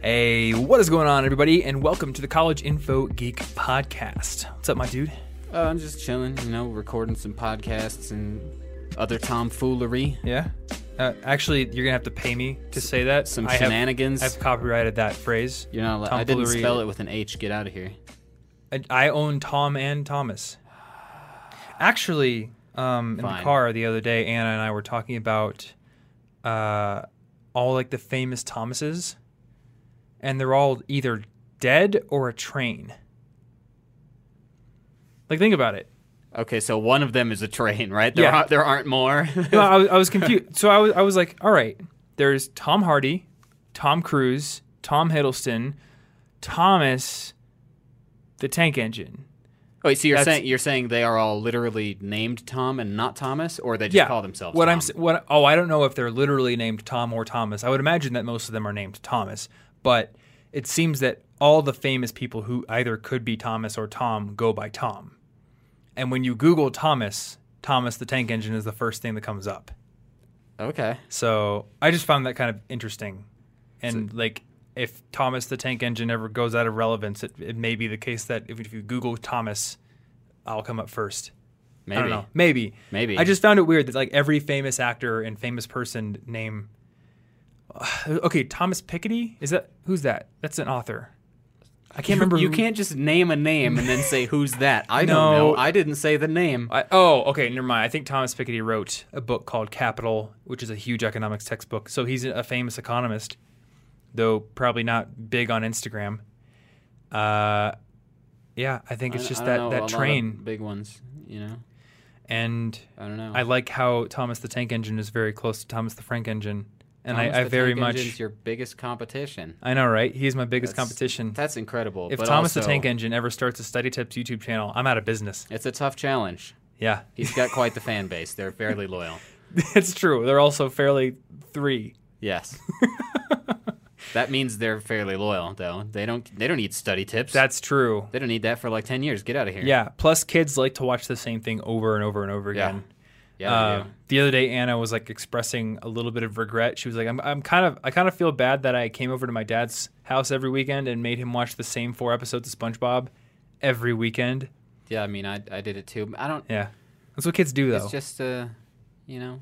Hey, what is going on, everybody? And welcome to the College Info Geek Podcast. What's up, my dude? Uh, I'm just chilling, you know, recording some podcasts and other tomfoolery, Yeah. Uh, actually, you're gonna have to pay me to say that. some I have- shenanigans. I've copyrighted that phrase. You're not. Allowed, I didn't tomfoolery. spell it with an H. Get out of here. I, I own Tom and Thomas. Actually, um, in the car the other day, Anna and I were talking about uh, all like the famous Thomases, and they're all either dead or a train. Like, think about it. Okay, so one of them is a train, right? There Yeah. aren't, there aren't more. No, I, was- I was confused. So I was, I was like, all right, there's Tom Hardy, Tom Cruise, Tom Hiddleston, Thomas, the Tank Engine. Wait, so you're That's- saying you're saying they are all literally named Tom and not Thomas, or they just yeah. call themselves? What Tom? I'm what oh I don't know if they're literally named Tom or Thomas. I would imagine that most of them are named Thomas, but it seems that all the famous people who either could be Thomas or Tom go by Tom. And when you Google Thomas, Thomas the Tank Engine is the first thing that comes up. Okay. So I just found that kind of interesting. And like if Thomas the Tank Engine ever goes out of relevance, it, it may be the case that if, if you Google Thomas, I'll come up first. Maybe. I don't know. Maybe. Maybe. I just found it weird that like every famous actor and famous person name. Okay, Thomas Piketty is that who's that? That's an author. I can't remember. You can't just name a name and then say who's that. I No. don't know. I didn't say the name. I, oh, okay, never mind. I think Thomas Piketty wrote a book called Capital, which is a huge economics textbook. So he's a famous economist, though probably not big on Instagram. Uh, yeah, I think it's I- just I that know, that train, big ones. You know. and I don't know. I like how Thomas the Tank Engine is very close to Thomas the Frank Engine, and Thomas I, I the very Tank much. Engine's your biggest competition. I know, right? He's my biggest That's- competition. That's incredible. If but Thomas the also, Tank Engine ever starts a Study Tips YouTube channel, I'm out of business. It's a tough challenge. Yeah, He's got quite the fan base. They're fairly loyal. it's true. They're also fairly three. Yes. that means they're fairly loyal, though. They don't. They don't need study tips. That's true. they don't need that for like ten years. Get out of here. Yeah. Plus, kids like to watch the same thing over and over and over Yeah. again. Yeah. Uh, the other day, Anna was like expressing a little bit of regret. She was like, "I'm, I'm kind of, I kind of feel bad that I came over to my dad's house every weekend and made him watch the same four episodes of SpongeBob every weekend." Yeah. I mean, I I did it too. I don't. Yeah, that's what kids do, though. It's just uh, you know,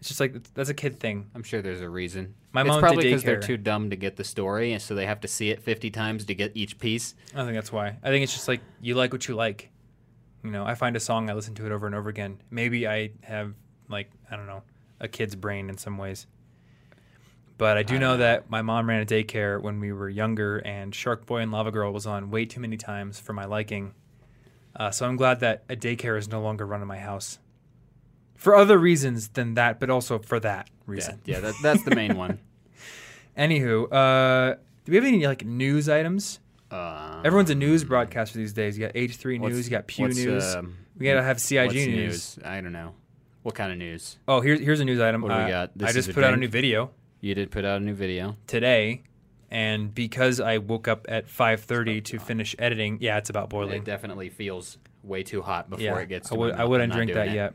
It's just like that's a kid thing. I'm sure there's a reason. My it's mom did probably because they're too dumb to get the story, and so they have to see it 50 times to get each piece. I think that's why. I think it's just like you like what you like. You know, I find a song, I listen to it over and over again. Maybe I have like I don't know a kid's brain in some ways. But I do know that my mom ran a daycare when we were younger, and Shark Boy and Lava Girl was on way too many times for my liking. Uh, so I'm glad that a daycare is no longer run in my house. For other reasons than that, but also for that Yeah, reason. yeah, that, that's the main one. Anywho, uh, do we have any like news items? Uh, Everyone's a news broadcaster these days. You got H3 News, you got Pew News. um, we gotta have CIG what's news. I don't know. What kind of news? Oh, here's here's a news item. What do we Uh, got? This I just put out a new video You did put out a new video. today, and because I woke up at 5:30 to finish editing, yeah, it's about boiling. It definitely feels way too hot before yeah, it gets. I To would I wouldn't drink that it. yet.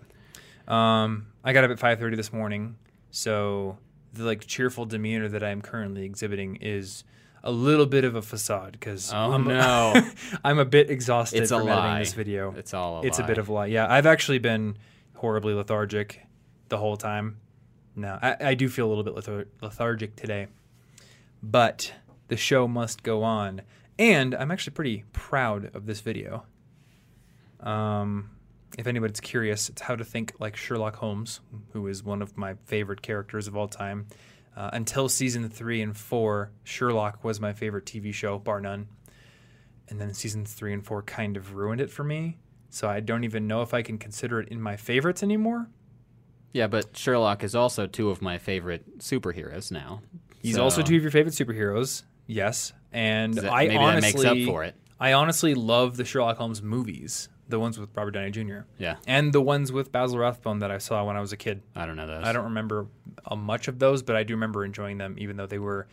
Um, I got up at 5:30 this morning, so the like cheerful demeanor that I am currently exhibiting is a little bit of a facade because Oh, I'm, no. I'm a bit exhausted It's a from editing lie. this video. It's all. A it's a bit of a lie. Yeah, I've actually been horribly lethargic the whole time. No, I, I do feel a little bit lethar- lethargic today, but the show must go on, and I'm actually pretty proud of this video. Um, if anybody's curious, it's how to think like Sherlock Holmes, who is one of my favorite characters of all time. Uh, until season three and four, Sherlock was my favorite TV show, bar none. And then seasons three and four kind of ruined it for me. So I don't even know if I can consider it in my favorites anymore. Yeah, but Sherlock is also two of my favorite superheroes now. He's So, also two of your favorite superheroes, yes. And that- I honestly, that makes up for it. I honestly love the Sherlock Holmes movies, the ones with Robert Downey Jr. Yeah, and the ones with Basil Rathbone that I saw when I was a kid. I don't know those. I don't remember uh, much of those, but I do remember enjoying them, even though they were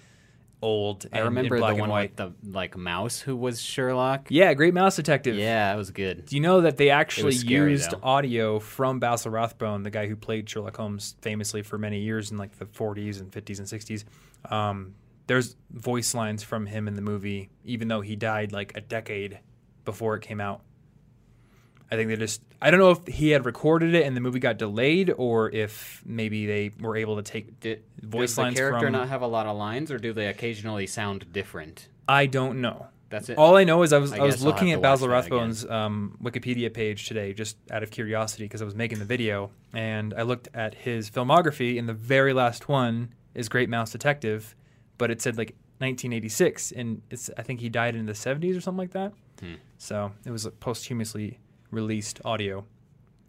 old. And I remember the one white. with the like mouse who was Sherlock. Yeah, Great Mouse Detective. Yeah, that was good. Do you know that they actually scary, used though. audio from Basil Rathbone, the guy who played Sherlock Holmes famously for many years in like the 40s and 50s and 60s? Um, there's voice lines from him in the movie, even though he died like a decade before it came out. I think they just I don't know if he had recorded it and the movie got delayed or if maybe they were able to take Did, voice does the character from not have a lot of lines, or do they occasionally sound different? I don't know. That's it. All I know is I was I I, was looking at Basil. Rathbone's um, Wikipedia page today, just out of curiosity, because I was making the video, and I looked at his filmography, and the very last one is Great Mouse Detective, but it said like 1986, and it's I think he died in the 70s or something like that. Hmm. So it was posthumously released audio.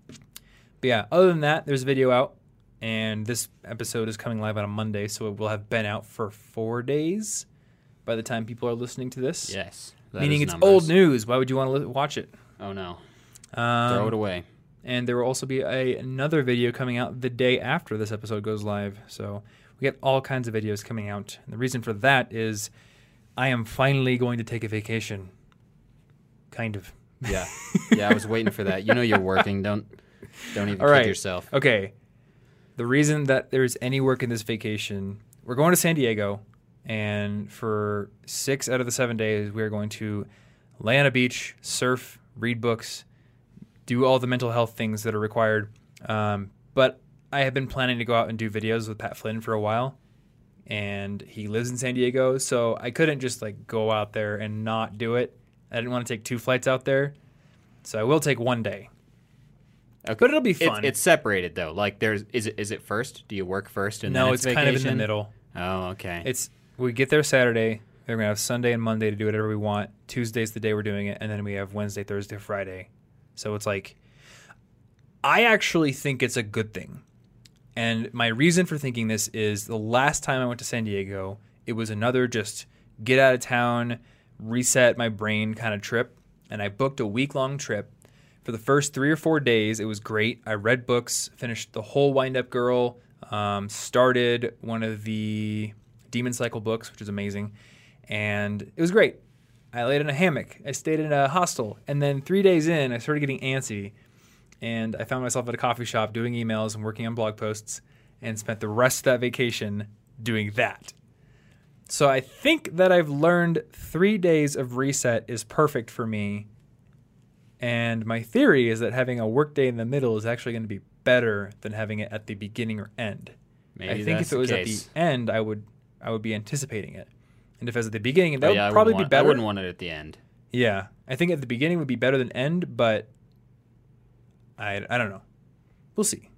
But yeah, other than that, there's a video out, and this episode is coming live on a Monday, so it will have been out for four days by the time people are listening to this. yes. Meaning it's numbers. old news. Why would you want to li- watch it? Oh no. Um, Throw it away. And there will also be a, another video coming out the day after this episode goes live. So we get all kinds of videos coming out. And the reason for that is I am finally going to take a vacation. Kind of. Yeah. yeah, I was waiting for that. You know you're working. Don't don't even All kid right. yourself. Okay. The reason that there's any work in this vacation, we're going to San Diego, and for six out of the seven days, we're going to lay on a beach, surf, read books, do all the mental health things that are required. Um, but I have been planning to go out and do videos with Pat Flynn for a while, and he lives in San Diego, so I couldn't just like go out there and not do it. I didn't want to take two flights out there, so I will take one day. Okay. But it'll be It's, fun. it's separated though. Like there's is it is it first? Do you work first and no, then it's, it's, kind of in the middle. Oh, okay. It's we get there Saturday. We're gonna have Sunday and Monday to do whatever we want. Tuesday's the day we're doing it, and then we have Wednesday, Thursday, Friday. So it's like, I actually think it's a good thing. And my reason for thinking this is the last time I went to San Diego, it was another just get out of town, reset my brain kind of trip. And I booked a week long trip. For the first three or four days, it was great. I read books, finished the whole Wind Up Girl, um, started one of the Demon Cycle books, which is amazing. And it was great. I laid in a hammock. I stayed in a hostel. And then three days in, I started getting antsy and I found myself at a coffee shop doing emails and working on blog posts and spent the rest of that vacation doing that. So I think that I've learned three days of reset is perfect for me. And my theory is that having a work day in the middle is actually going to be better than having it at the beginning or end. Maybe I think if it was the at the end, I would I would be anticipating it. And if it was at the beginning, that oh, would yeah, I probably be want- better. I wouldn't want it at the end. Yeah, I think at the beginning would be better than end, but I I don't know. We'll see.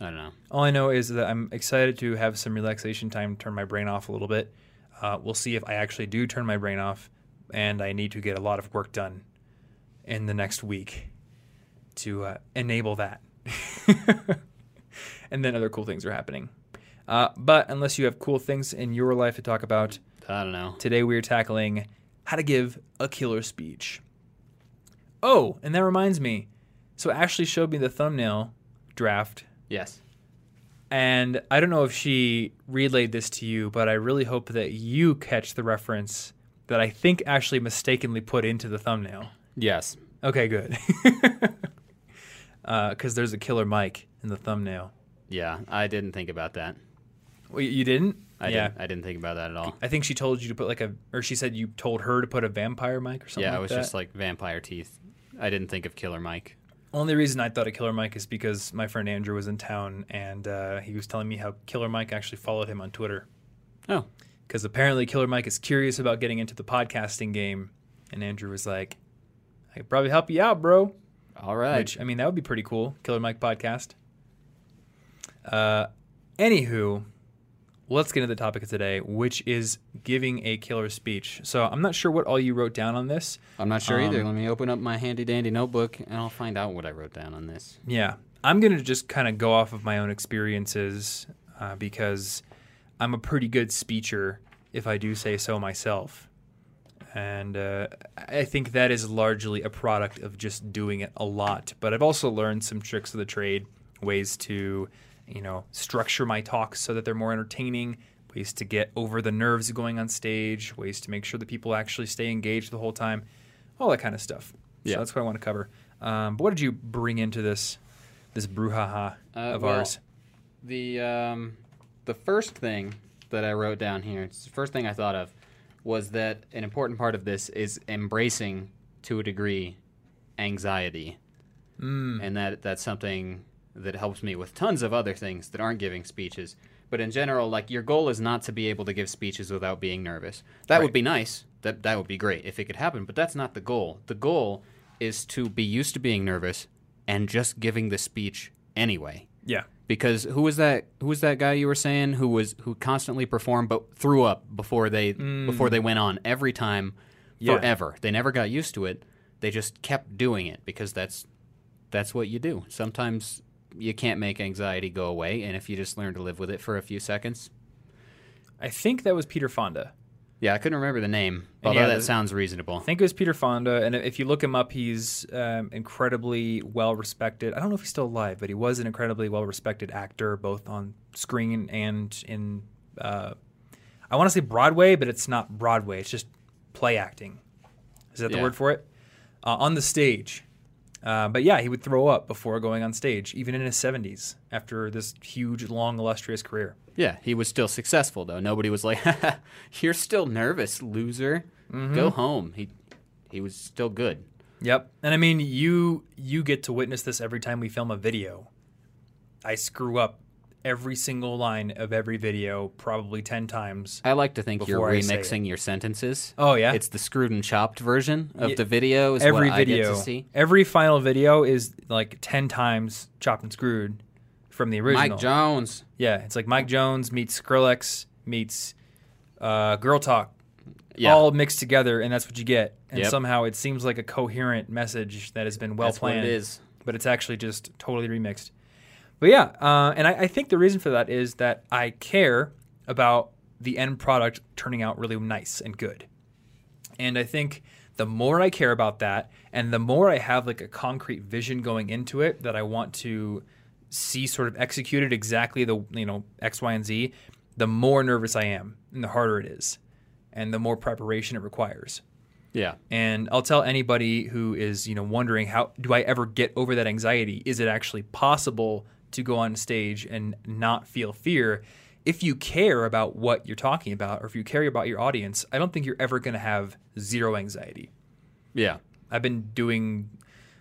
I don't know. All I know is that I'm excited to have some relaxation time, turn my brain off a little bit. Uh, we'll see if I actually do turn my brain off, and I need to get a lot of work done in the next week to uh, enable that. and then other cool things are happening. Uh, but unless you have cool things in your life to talk about, I don't know. Today we are tackling how to give a killer speech. Oh, and that reminds me. So Ashley showed me the thumbnail draft, Yes. And I don't know if she relayed this to you, but I really hope that you catch the reference that I think Ashley mistakenly put into the thumbnail. Yes. Okay, good. Uh, because there's a killer mic in the thumbnail. Yeah. I didn't think about that. Well, you didn't? I yeah. didn't. I didn't think about that at all. I think she told you to put like a, or she said you told her to put a vampire mic or something. yeah, like it was that. just like vampire teeth. I didn't think of Killer Mike. Only reason I thought of Killer Mike is because my friend Andrew was in town and uh, he was telling me how Killer Mike actually followed him on Twitter. Oh. Because apparently Killer Mike is curious about getting into the podcasting game. And Andrew was like, I could probably help you out, bro. All right. Which, I mean, that would be pretty cool. Killer Mike podcast. Uh, anywho, let's get into the topic of today, which is giving a killer speech. So I'm not sure what all you wrote down on this. I'm not sure either. Um, Let me open up my handy dandy notebook and I'll find out what I wrote down on this. Yeah, I'm gonna just kind of go off of my own experiences uh, because I'm a pretty good speecher, if I do say so myself. And uh, I think that is largely a product of just doing it a lot. But I've also learned some tricks of the trade, ways to, you know, structure my talks so that they're more entertaining, ways to get over the nerves of going on stage, ways to make sure that people actually stay engaged the whole time, all that kind of stuff. Yeah. So that's what I want to cover. Um, but what did you bring into this this brouhaha Uh, of well, ours? The um, the first thing that I wrote down here. It's the first thing I thought of was that an important part of this is embracing to a degree anxiety. Mm. And that that's something that helps me with tons of other things that aren't giving speeches. But in general, like your goal is not to be able to give speeches without being nervous. That Right. would be nice. That that would be great if it could happen, but that's not the goal. The goal is to be used to being nervous and just giving the speech anyway Yeah. because who was that who was that guy you were saying who was who constantly performed but threw up before they mm. before they went on every time Yeah. forever they never got used to it they just kept doing it because that's that's what you do sometimes you can't make anxiety go away and if you just learn to live with it for a few seconds I think that was Peter Fonda. yeah i couldn't remember the name although yeah, that the- sounds reasonable I think it was Peter Fonda, and if you look him up, he's um, incredibly well respected. I don't know if he's still alive, but he was an incredibly well respected actor, both on screen and in. Uh, I want to say Broadway, but it's not Broadway. It's just play acting. Is that the Yeah. word for it? Uh, on the stage. Uh, but yeah, he would throw up before going on stage, even in his 70s, after this huge, long, illustrious career. yeah he was still successful though nobody was like you're still nervous loser Mm-hmm. go home he he was still good Yep. And I mean, you you get to witness this every time we film a video. I screw up every single line of every video probably 10 times. I like to think you're I remixing your sentences. Oh yeah. It's the screwed and chopped version of the video. Is every what I get video. to see. Every final video is like 10 times chopped and screwed from the original. Mike Jones. Yeah, it's like Mike Jones meets Skrillex meets uh, Girl Talk Yeah, all mixed together and that's what you get. And Yep. somehow it seems like a coherent message that has been well that's planned. what it is. but it's actually just totally remixed. But yeah, uh, and I, I think the reason for that is that I care about the end product turning out really nice and good. And I think the more I care about that, and the more I have like a concrete vision going into it that I want to see sort of executed exactly the you know X, Y, and Z, the more nervous I am, and the harder it is, and the more preparation it requires. Yeah, And I'll tell anybody who is, you know, wondering how do I ever get over that anxiety? Is it actually possible to go on stage and not feel fear? If you care about what you're talking about or if you care about your audience, I don't think you're ever going to have zero anxiety. yeah, I've been doing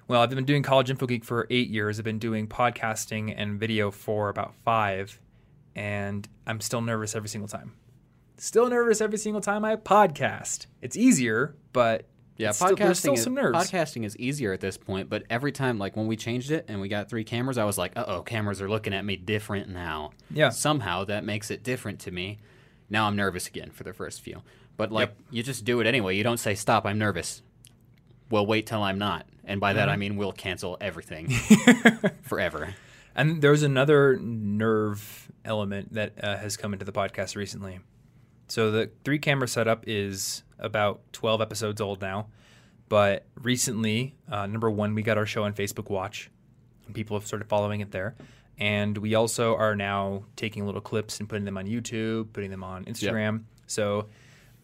well, I've been doing College Info Geek for 8 years. I've been doing podcasting and video for about 5 and I'm still nervous every single time. Still nervous every single time I podcast. It's easier, but yeah. still, podcasting there's still is, some nerves. Podcasting is easier at this point, but every time, like when we changed it and we got three cameras, I was like, "Uh oh, cameras are looking at me different now." Yeah. Somehow that makes it different to me. Now I'm nervous again for the first few, but like you just do it anyway. You don't say, "Stop, I'm nervous." We'll wait till I'm not, and by that I mean we'll cancel everything forever. And there's another nerve element that uh, has come into the podcast recently. So the three camera setup is about 12 episodes old now, but recently, uh, number one, we got our show on Facebook Watch, and people have started following it there. And we also are now taking little clips and putting them on YouTube, putting them on Instagram. So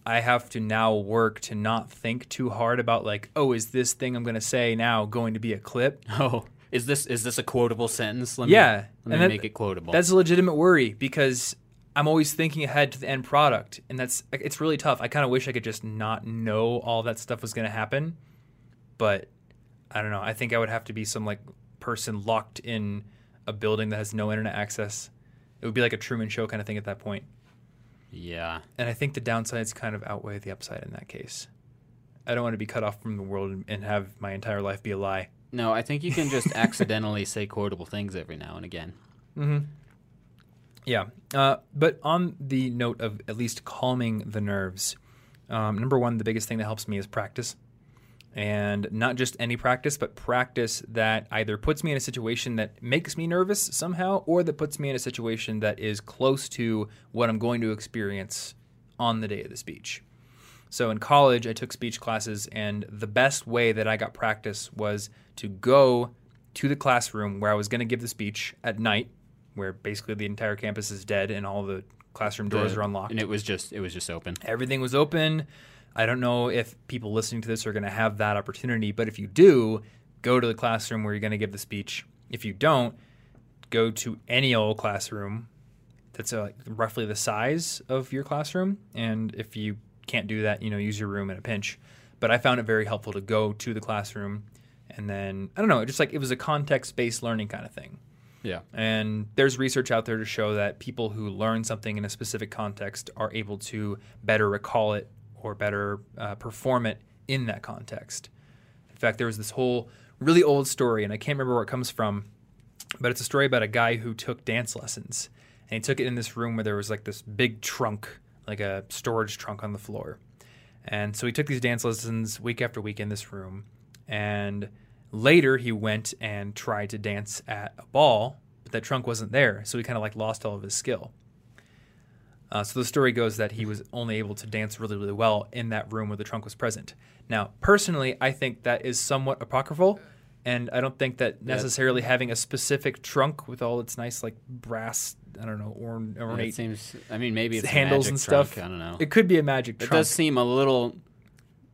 I have to now work to not think too hard about like, oh, is this thing I'm going to say now going to be a clip? Oh, is this is this a quotable sentence? Let Yeah, me, let and me that- make it quotable. That's a legitimate worry because I'm always thinking ahead to the end product, and that's it's really tough. I kind of wish I could just not know all that stuff was going to happen, but I don't know. I think I would have to be some like person locked in a building that has no internet access. It would be like a Truman Show kind of thing at that point. yeah. And I think the downsides kind of outweigh the upside in that case. I don't want to be cut off from the world and- and have my entire life be a lie. No, I think you can just accidentally say quotable things every now and again. Mm-hmm. Yeah. Uh, but on the note of at least calming the nerves, um, number one, the biggest thing that helps me is practice. And not just any practice, but practice that either puts me in a situation that makes me nervous somehow, or that puts me in a situation that is close to what I'm going to experience on the day of the speech. So in college, I took speech classes, and the best way that I got practice was to go to the classroom where I was going to give the speech at night, where basically the entire campus is dead and all the classroom doors The- are unlocked. and it was just it was just open. Everything was open. I don't know if people listening to this are going to have that opportunity, but if you do, go to the classroom where you're going to give the speech. If you don't, go to any old classroom. that's uh, roughly the size of your classroom. And if you can't do that, you know, use your room in a pinch. But I found it very helpful to go to the classroom and then I don't know, just like it was a context based learning kind of thing. Yeah. And there's research out there to show that people who learn something in a specific context are able to better recall it or better uh, perform it in that context. In fact, there was this whole really old story, and I can't remember where it comes from, but it's a story about a guy who took dance lessons. And he took it in this room where there was like this big trunk, like a storage trunk on the floor. And so he took these dance lessons week after week in this room. And later he went and tried to dance at a ball, but that trunk wasn't there. So he kind of like lost all of his skill. Uh, so the story goes that he was only able to dance really, really well in that room where the trunk was present. Now, personally, I think that is somewhat apocryphal, and I don't think that necessarily having a specific trunk with all its nice like brass, I don't know, orn- It ornate seems. I mean, maybe it's handles and trunk, stuff. I don't know. It could be a magic It trunk. does seem a little,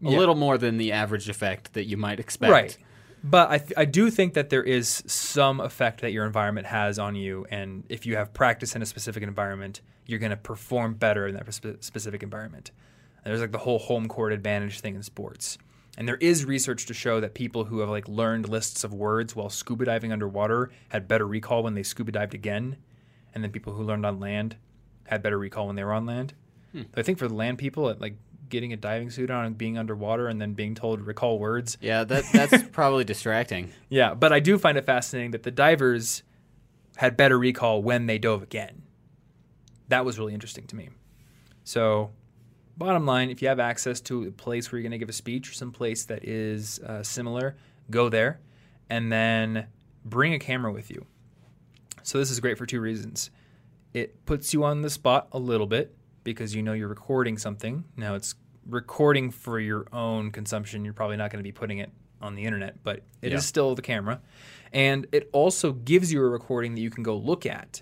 a Yeah. little more than the average effect that you might expect. Right. But I, th- I do think that there is some effect that your environment has on you. And if you have practice in a specific environment, you're going to perform better in that spe- specific environment. And there's like the whole home court advantage thing in sports. And there is research to show that people who have like learned lists of words while scuba diving underwater had better recall when they scuba dived again. And then people who learned on land had better recall when they were on land. Hmm. So I think for the land people, it, like getting a diving suit on and being underwater and then being told to recall words Yeah, that that's probably distracting. yeah, but I do find it fascinating that the divers had better recall when they dove again. That was really interesting to me. So, bottom line, if you have access to a place where you're going to give a speech or some place that is uh, similar, go there and then bring a camera with you. So, this is great for two reasons. It puts you on the spot a little bit because you know you're recording something. Now, it's recording for your own consumption. You're probably not going to be putting it on the internet, but it is Yeah. still the camera. And it also gives you a recording that you can go look at.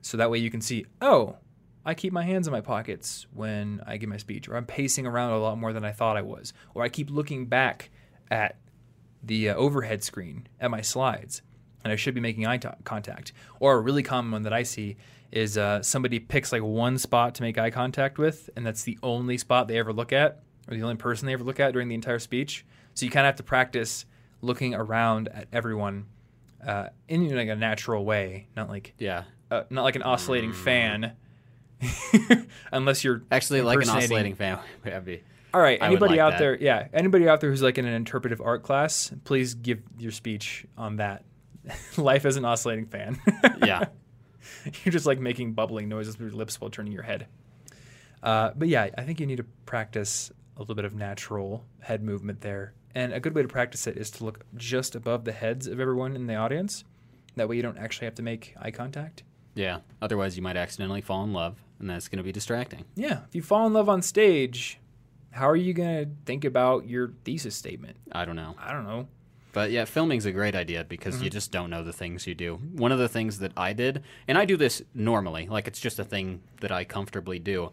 So that way you can see, oh, I keep my hands in my pockets when I give my speech, or I'm pacing around a lot more than I thought I was, or I keep looking back at the uh, overhead screen at my slides, and I should be making eye to- contact. Or a really common one that I see is uh, somebody picks like one spot to make eye contact with, and that's the only spot they ever look at, or the only person they ever look at during the entire speech. So you kind of have to practice looking around at everyone uh, in like a natural way, not like Yeah. uh, not like an oscillating fan. Unless you're Actually, like an oscillating fan would be. All right, anybody like out that. there, yeah, anybody out there who's like in an interpretive art class, please give your speech on that. Life as an oscillating fan. Yeah. you're just like making bubbling noises with your lips while turning your head. Uh, but yeah, I think you need to practice a little bit of natural head movement there. And a good way to practice it is to look just above the heads of everyone in the audience. That way you don't actually have to make eye contact. Yeah. Otherwise, you might accidentally fall in love, and that's going to be distracting. Yeah, if you fall in love on stage, how are you going to think about your thesis statement? I don't know. I don't know. But yeah, filming's a great idea because you mm-hmm. just don't know the things you do. One of the things that I did, and I do this normally, like it's just a thing that I comfortably do,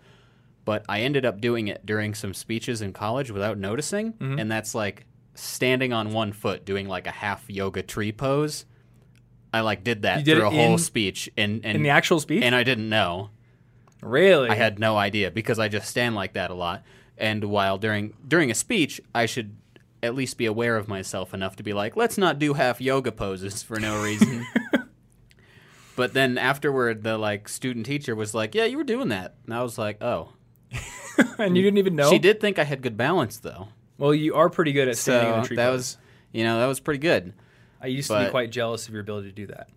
but I ended up doing it during some speeches in college without noticing, mm-hmm. and that's like standing on one foot doing like a half yoga tree pose. I like did that did through a whole in- speech and and In the actual speech? and I didn't know. really? I had no idea because I just stand like that a lot. And while during during a speech, I should at least be aware of myself enough to be like, let's not do half yoga poses for no reason. but then afterward, the like student teacher was like, "Yeah, you were doing that," and I was like, "Oh." and you didn't even know? She did think I had good balance though, Well, you are pretty good at standing in so the tree that pose. was, you know, that was pretty good. I used to be quite jealous of your ability to do that.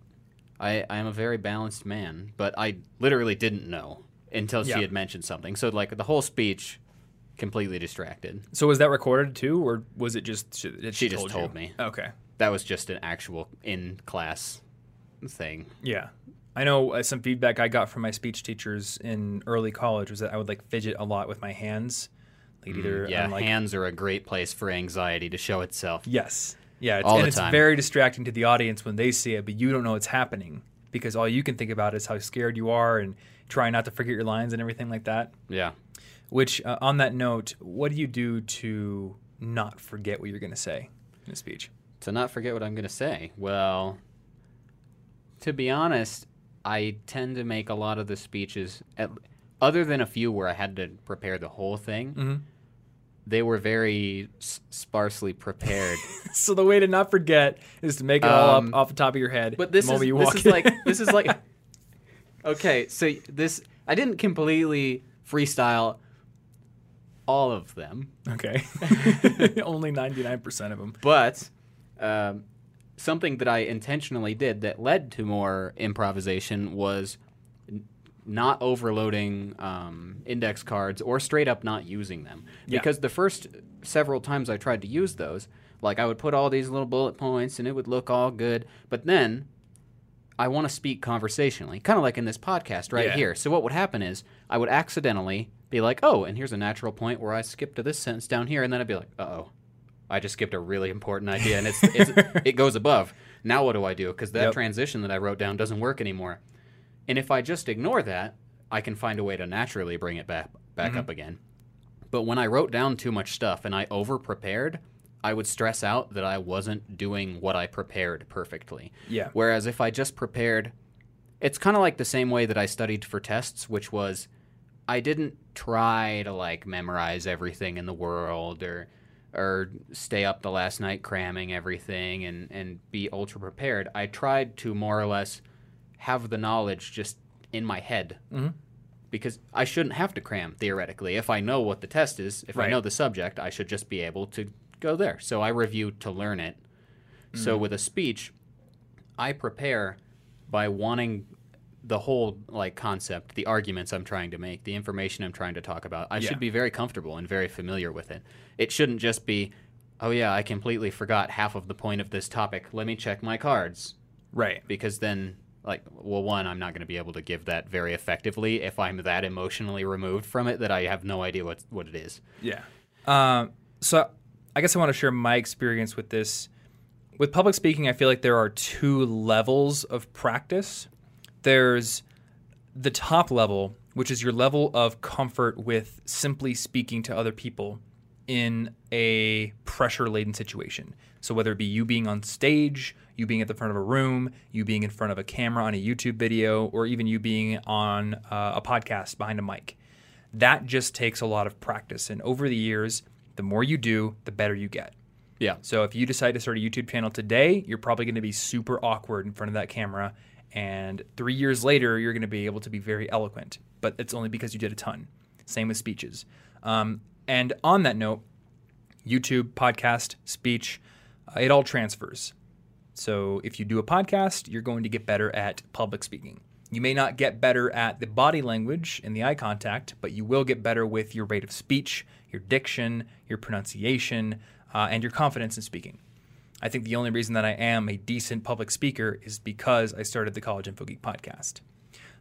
I, I am a very balanced man, but I literally didn't know until she Yeah. had mentioned something. So like the whole speech, completely distracted. So was that recorded too, or was it just she, that She just told, told me. Okay. that was just an actual in class thing. Yeah. I know uh, some feedback I got from my speech teachers in early college was that I would like fidget a lot with my hands. Like either Mm, yeah, like hands are a great place for anxiety to show itself. Yes. Yeah, it's, All and the it's very distracting to the audience when they see it, but you don't know what's happening because all you can think about is how scared you are and trying not to forget your lines and everything like that. Yeah. Which, uh, on that note, what do you do to not forget what you're going to say in a speech? To not forget what I'm going to say. Well, to be honest, I tend to make a lot of the speeches, at, other than a few where I had to prepare the whole thing. Mhm. They were very s- sparsely prepared. So the way to not forget is to make it all Um, up off the top of your head. But this the is moment you this is like this is like okay. So this I didn't completely freestyle all of them, okay. Only ninety nine percent of them. but um, something that I intentionally did that led to more improvisation was n- not overloading um, index cards or straight up not using them. Yeah. Because the first several times I tried to use those, like I would put all these little bullet points and it would look all good, but then I want to speak conversationally, kind of like in this podcast right Yeah. here. So what would happen is I would accidentally be like, "Oh, and here's a natural point where I skip to this sentence down here," and then I'd be like, "Uh oh, I just skipped a really important idea, and it's, it's it goes above. Now what do I do? Because that Yep. transition that I wrote down doesn't work anymore. And if I just ignore that, I can find a way to naturally bring it back back Mm-hmm. up again. But when I wrote down too much stuff and I over prepared, I would stress out that I wasn't doing what I prepared perfectly. Yeah. Whereas if I just prepared, it's kind of like the same way that I studied for tests, which was I didn't try to like memorize everything in the world or or stay up the last night cramming everything and and be ultra prepared. I tried to more or less have the knowledge just in my head. Mhm. Because I shouldn't have to cram theoretically. If I know what the test is, if I know the subject, I should just be able to go there. So I review to learn it. So with a speech, I prepare by wanting the whole like concept, the arguments I'm trying to make, the information I'm trying to talk about. I Yeah. should be very comfortable and very familiar with it. It shouldn't just be, oh yeah, I completely forgot half of the point of this topic. Let me check my cards Right. because then like well one I'm not going to be able to give that very effectively if I'm that emotionally removed from it that I have no idea what what it is. Yeah. Um, so I guess I want to share my experience with this. With public speaking, I feel like there are two levels of practice. There's the top level, which is your level of comfort with simply speaking to other people in a pressure laden situation. So, whether it be you being on stage, you being at the front of a room, you being in front of a camera on a YouTube video, or even you being on uh, a podcast behind a mic, that just takes a lot of practice. And over the years, the more you do, the better you get. Yeah. So if you decide to start a YouTube channel today, you're probably going to be super awkward in front of that camera. And three years later, you're going to be able to be very eloquent. But it's only because you did a ton. Same with speeches. Um, and on that note, YouTube, podcast, speech, uh, it all transfers. So if you do a podcast, you're going to get better at public speaking. You may not get better at the body language and the eye contact, but you will get better with your rate of speech, your diction, your pronunciation, uh, and your confidence in speaking. I think the only reason that I am a decent public speaker is because I started the College Info Geek podcast.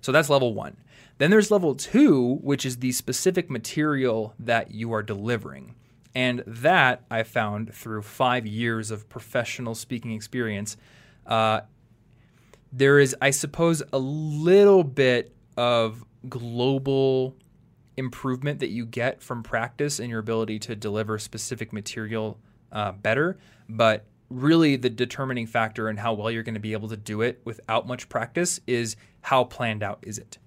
So that's level one. Then there's level two, which is the specific material that you are delivering. And that I found through five years of professional speaking experience. Uh, there is, I suppose, a little bit of global improvement that you get from practice and your ability to deliver specific material uh, better. But really, the determining factor in how well you're going to be able to do it without much practice is how planned out is it.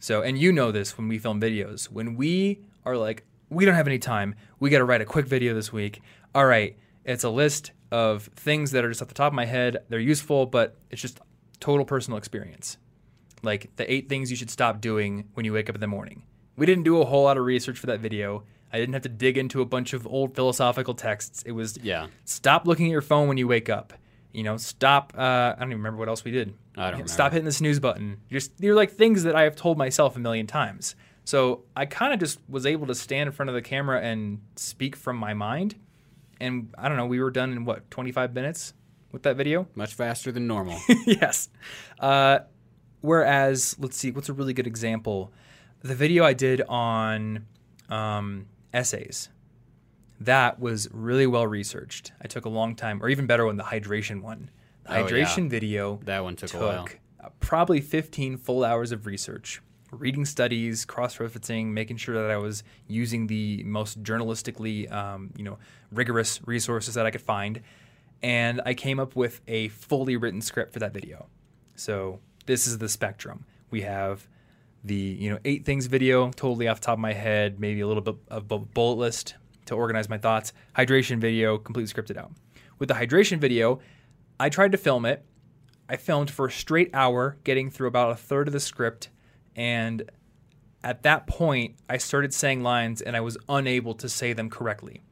So, and you know this when we film videos. When we are like, we don't have any time, we got to write a quick video this week. All right, it's a list of things that are just off the top of my head. They're useful, but it's just total personal experience. Like the eight things you should stop doing when you wake up in the morning. We didn't do a whole lot of research for that video. I didn't have to dig into a bunch of old philosophical texts. It was Yeah. stop looking at your phone when you wake up. You know, stop. Uh, I don't even remember what else we did. I don't Stop remember. hitting the snooze button. Just they're like things that I have told myself a million times. So I kind of just was able to stand in front of the camera and speak from my mind. And I don't know, we were done in what 25 minutes with that video. Much faster than normal. yes. Uh, whereas, let's see, what's a really good example? The video I did on um, essays. That was really well researched. I took a long time, or even better one, the hydration one. The Oh, yeah. hydration video that one took, a while. probably 15 full hours of research, reading studies, cross-referencing, making sure that I was using the most journalistically, um, you know, rigorous resources that I could find, and I came up with a fully written script for that video. So this is the spectrum. We have the you know eight things video, totally off top of my head, maybe a little bit of a bullet list to organize my thoughts. Hydration video, completely scripted out. With the hydration video, I tried to film it. I filmed for a straight hour, getting through about a third of the script, and at that point, I started saying lines and I was unable to say them correctly.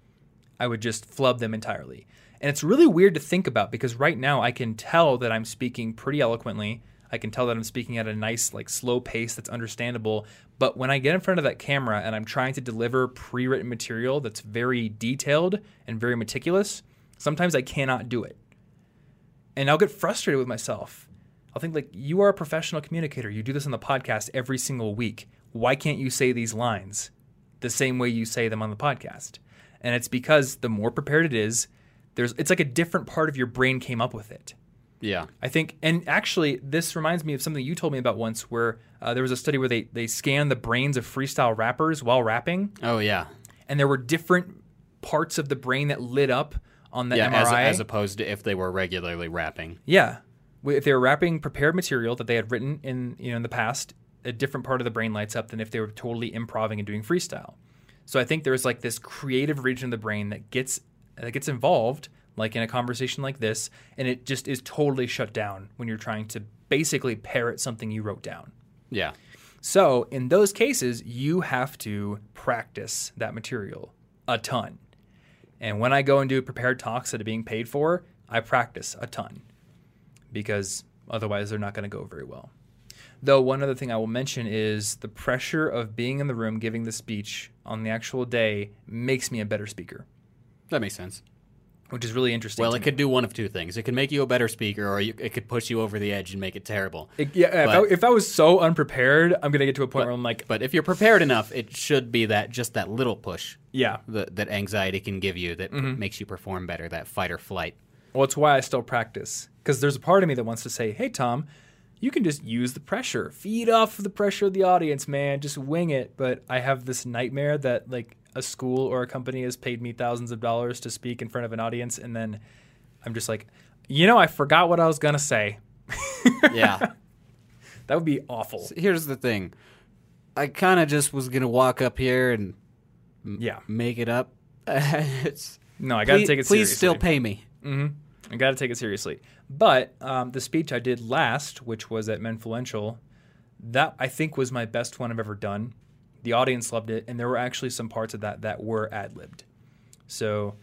I would just flub them entirely. And it's really weird to think about because right now I can tell that I'm speaking pretty eloquently. I can tell that I'm speaking at a nice, like, slow pace that's understandable. But when I get in front of that camera and I'm trying to deliver pre written material that's very detailed and very meticulous, sometimes I cannot do it. And I'll get frustrated with myself. I'll think, like, you are a professional communicator. You do this on the podcast every single week. Why can't you say these lines the same way you say them on the podcast? And it's because the more prepared it is, there's it's like a different part of your brain came up with it. Yeah. I think, and actually, this reminds me of something you told me about once, where uh, there was a study where they they scanned the brains of freestyle rappers while rapping, Oh yeah. and there were different parts of the brain that lit up on the Yeah. As, MRI. as opposed to if they were regularly rapping. yeah, if they were rapping prepared material that they had written in you know in the past, a different part of the brain lights up than if they were totally improving and doing freestyle. So I think there's like this creative region of the brain that gets that gets involved, like in a conversation like this, and it just is totally shut down when you're trying to basically parrot something you wrote down. Yeah. So in those cases, you have to practice that material a ton. And when I go and do prepared talks that are being paid for, I practice a ton because otherwise they're not going to go very well. Though one other thing I will mention is the pressure of being in the room giving the speech on the actual day makes me a better speaker, That makes sense. Which is really interesting. Well, it me. could do one of two things. It could make you a better speaker, or you, it could push you over the edge and make it terrible. It- yeah, if, I, if I was so unprepared, I'm going to get to a point where I'm like, But if you're prepared enough, it should be that just that little push yeah, that, that anxiety can give you that Mm-hmm. makes you perform better. That fight or flight. Well, it's why I still practice. Because there's a part of me that wants to say, hey, Tom, you can just use the pressure. Feed off the pressure of the audience, man. Just wing it. But I have this nightmare that, like, a school or a company has paid me thousands of dollars to speak in front of an audience. And then I'm just like, you know, I forgot what I was going to say. Yeah. That would be awful. Here's the thing. I kind of just was gonna walk up here and Yeah. make it up. it's, No, I got to please, take it Seriously. please still pay me. hmm I got to take it seriously. But um, the speech I did last, which was at Menfluential, that I think was my best one I've ever done. The audience loved it, and there were actually some parts of that that were ad libbed. So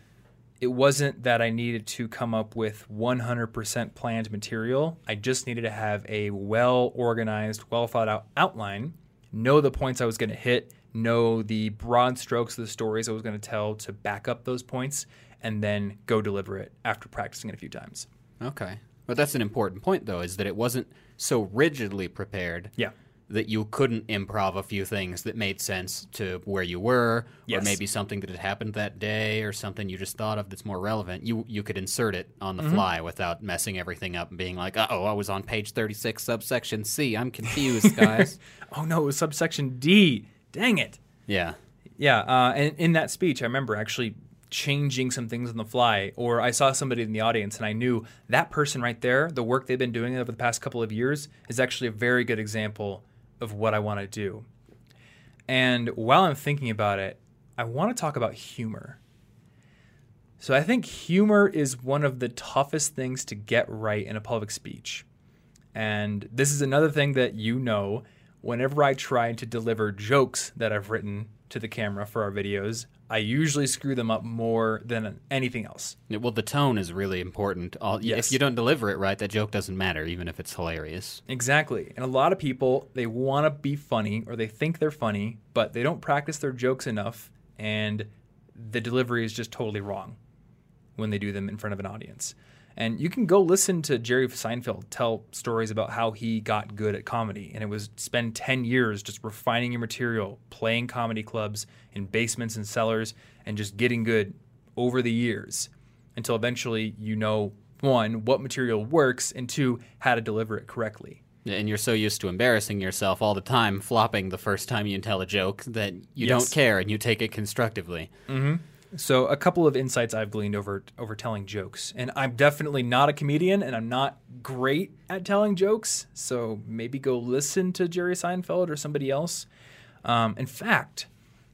it wasn't that I needed to come up with 100% planned material. I just needed to have a well organized, well thought out outline, know the points I was going to hit, know the broad strokes of the stories I was going to tell to back up those points, and then go deliver it after practicing it a few times. Okay. But that's an important point, though, is that it wasn't so rigidly prepared Yeah. That you couldn't improv a few things that made sense to where you were, Yes. or maybe something that had happened that day, or something you just thought of that's more relevant. You you could insert it on Mm-hmm. the fly without messing everything up and being like, "Oh, I was on page thirty-six, subsection C. I'm confused, guys." Oh no, it was subsection D. Dang it. yeah. Yeah, uh, and in that speech, I remember actually changing some things on the fly, or I saw somebody in the audience and I knew that person right there, the work they've been doing over the past couple of years, is actually a very good example of what I want to do. And while I'm thinking about it, I want to talk about humor. So I think humor is one of the toughest things to get right in a public speech. And this is another thing that you know whenever I try to deliver jokes that I've written to the camera for our videos, I usually screw them up more than anything else. Well, the tone is really important. All, Yes. If you don't deliver it right, that joke doesn't matter, even if it's hilarious. Exactly. And a lot of people, they want to be funny or they think they're funny, but they don't practice their jokes enough and the delivery is just totally wrong when they do them in front of an audience. And you can go listen to Jerry Seinfeld tell stories about how he got good at comedy. And it was spend 10 years just refining your material, playing comedy clubs in basements and cellars, and just getting good over the years until eventually you know one, what material works, and two, how to deliver it correctly. And you're so used to embarrassing yourself all the time, flopping the first time you tell a joke, that you Yes. don't care and you take it constructively. Mm-hmm. So a couple of insights I've gleaned over over telling jokes, and I'm definitely not a comedian, and I'm not great at telling jokes. So maybe go listen to Jerry Seinfeld or somebody else. Um, in fact,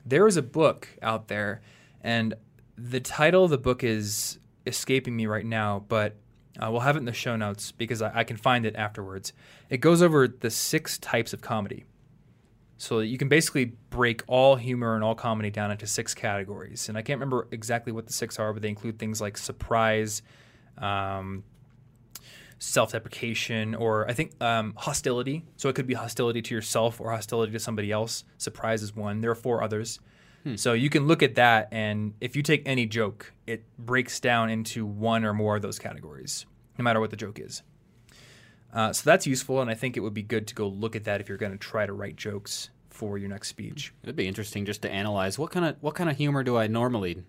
there is a book out there, and the title of the book is escaping me right now, but uh, we'll have it in the show notes because I, I can find it afterwards. It goes over the six types of comedy. So you can basically break all humor and all comedy down into six categories. And I can't remember exactly what the six are, but they include things like surprise, um, self deprecation, or I think um, hostility. So it could be hostility to yourself or hostility to somebody else. Surprise is one. There are four others. So you can look at that, and if you take any joke, it breaks down into one or more of those categories, no matter what the joke is. Uh, so that's useful, and I think it would be good to go look at that if you're going to try to write jokes for your next speech. It'd be interesting just to analyze what kind of what kind of humor do I normally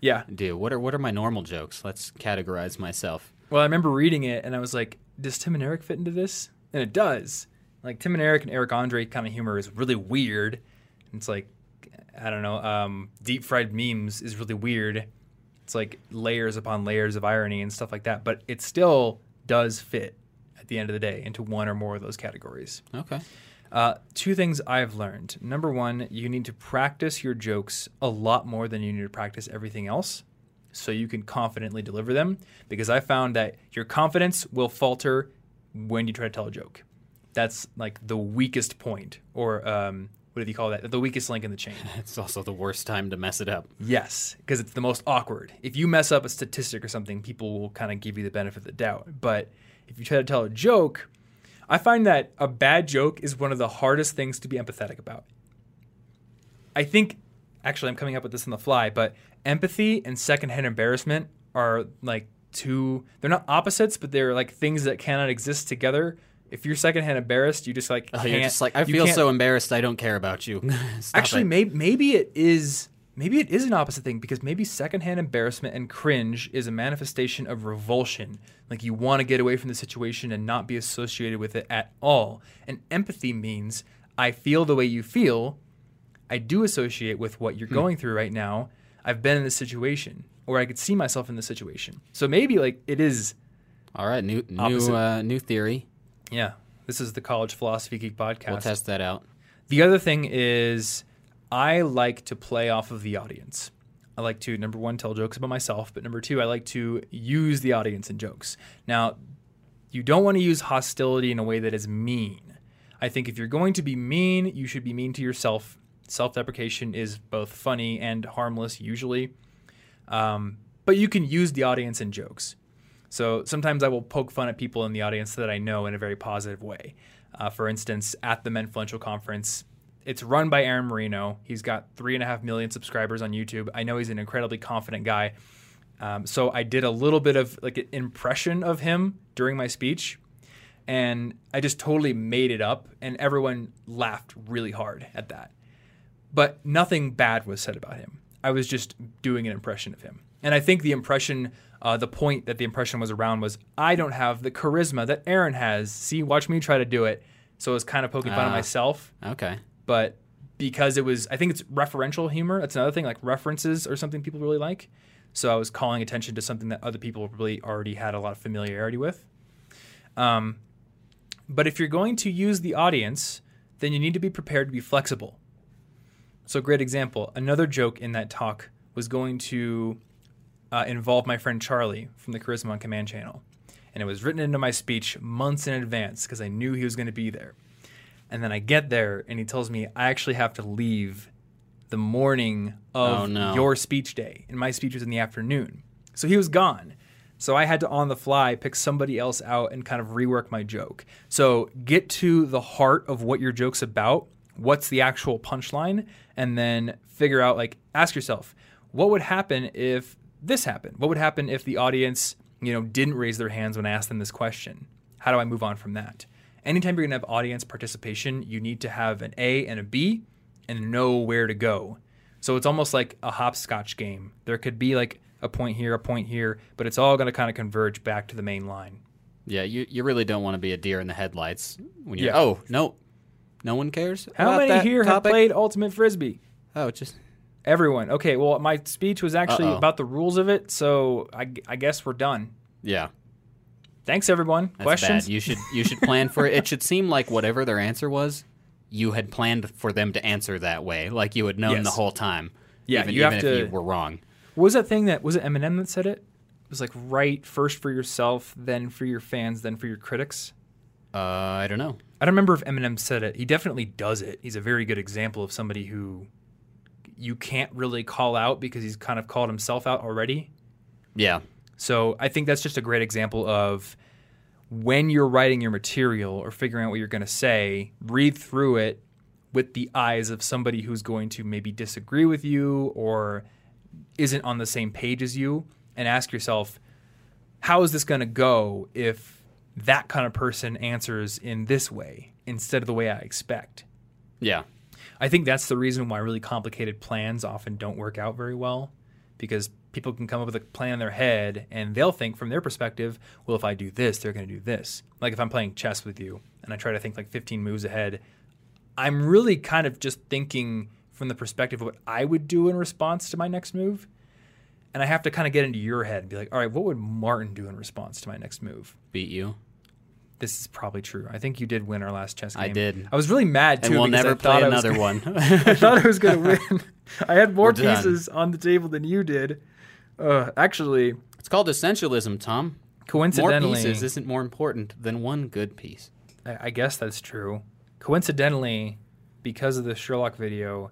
Yeah. do? What are what are my normal jokes? Let's categorize myself. Well, I remember reading it, and I was like, does Tim and Eric fit into this? And it does. Like Tim and Eric and Eric Andre kind of humor is really weird. It's like, I don't know, um, deep fried memes is really weird. It's like layers upon layers of irony and stuff like that, but it still does fit at the end of the day into one or more of those categories. Okay. Uh, two things I've learned. Number one, you need to practice your jokes a lot more than you need to practice everything else so you can confidently deliver them. Because I found that your confidence will falter when you try to tell a joke. That's like the weakest point, or um, what do you call that? The weakest link in the chain. It's also the worst time to mess it up. Yes, because it's the most awkward. If you mess up a statistic or something, people will kind of give you the benefit of the doubt. But if you try to tell a joke, I find that a bad joke is one of the hardest things to be empathetic about. I think, actually, I'm coming up with this on the fly, but empathy and secondhand embarrassment are like two, they're not opposites, but they're like things that cannot exist together. If you're secondhand embarrassed, you just like, Oh, you're just like I feel so embarrassed. I don't care about you. Actually, maybe it is maybe it is an opposite thing because maybe secondhand embarrassment and cringe is a manifestation of revulsion. Like you want to get away from the situation and not be associated with it at all. And empathy means I feel the way you feel. I do associate with what you're going through right now. I've been in this situation, or I could see myself in this situation. So maybe like it is. All right, new Opposite. new uh, new theory. Yeah, this is the College Philosophy Geek podcast. We'll test that out. The other thing is, I like to play off of the audience. I like to, number one, tell jokes about myself, but number two, I like to use the audience in jokes. Now, you don't want to use hostility in a way that is mean. I think if you're going to be mean, you should be mean to yourself. Self deprecation is both funny and harmless, usually. Um, but you can use the audience in jokes. So sometimes I will poke fun at people in the audience that I know in a very positive way. Uh, for instance, at the Menfluential Conference, it's run by Aaron Marino. He's got three and a half million subscribers on YouTube. I know he's an incredibly confident guy. Um, so I did a little bit of like an impression of him during my speech, and I just totally made it up, and everyone laughed really hard at that. But nothing bad was said about him. I was just doing an impression of him. And I think the impression, uh, the point that the impression was around was I don't have the charisma that Aaron has. See, watch me try to do it. So it was kind of poking fun at Ah. myself. Okay. But because it was, I think it's referential humor. That's another thing. Like references are something people really like. So I was calling attention to something that other people probably already had a lot of familiarity with. Um, but if you're going to use the audience, then you need to be prepared to be flexible. So, great example. Another joke in that talk was going to uh, involve my friend Charlie from the Charisma on Command channel. And it was written into my speech months in advance because I knew he was going to be there. And then I get there and he tells me I actually have to leave the morning oh, of Oh, no. your speech day. And my speech was in the afternoon. So he was gone. So I had to on the fly pick somebody else out and kind of rework my joke. So get to the heart of what your joke's about. What's the actual punchline? And then figure out, like, ask yourself, what would happen if this happened? What would happen if the audience, you know, didn't raise their hands when I asked them this question? How do I move on from that? Anytime you're going to have audience participation, you need to have an A and a B and know where to go. So it's almost like a hopscotch game. There could be like a point here, a point here, but it's all going to kind of converge back to the main line. Yeah, you, you really don't want to be a deer in the headlights when you're. Yeah. Oh no, no one cares. How many here topic? have played Ultimate Frisbee? Oh, just Everyone. Okay, well, my speech was actually Uh-oh. about the rules of it, so I, I guess we're done. Yeah. Thanks, everyone. That's Questions? bad. You should you should plan for it. It should seem like whatever their answer was, you had planned for them to answer that way, like you had known Yes. the whole time. Yeah, even, you have even to- if you were wrong. What was that thing that was it Eminem that said it? It was like write first for yourself, then for your fans, then for your critics. Uh, I don't know. I don't remember if Eminem said it. He definitely does it. He's a very good example of somebody who you can't really call out because he's kind of called himself out already. Yeah, So I think that's just a great example of when you're writing your material or figuring out what you're going to say, read through it with the eyes of somebody who's going to maybe disagree with you or isn't on the same page as you and ask yourself, how is this going to go if that kind of person answers in this way instead of the way I expect? yeah, I think that's the reason why really complicated plans often don't work out very well because people can come up with a plan in their head and they'll think from their perspective, well, if I do this, they're going to do this. Like if I'm playing chess with you and I try to think like 15 moves ahead, I'm really kind of just thinking from the perspective of what I would do in response to my next move. And I have to kind of get into your head and be like, all right, what would Martin do in response to my next move? beat you. This is probably true. I think you did win our last chess game. I did. I was really mad too. And we'll I never thought play I was another gonna- one. I thought I was going to win. I had more We're done. pieces on the table than you did. Uh, actually, it's called essentialism, Tom. More coincidentally, pieces isn't more important than one good piece. I, I guess that's true. Coincidentally, because of the Sherlock video,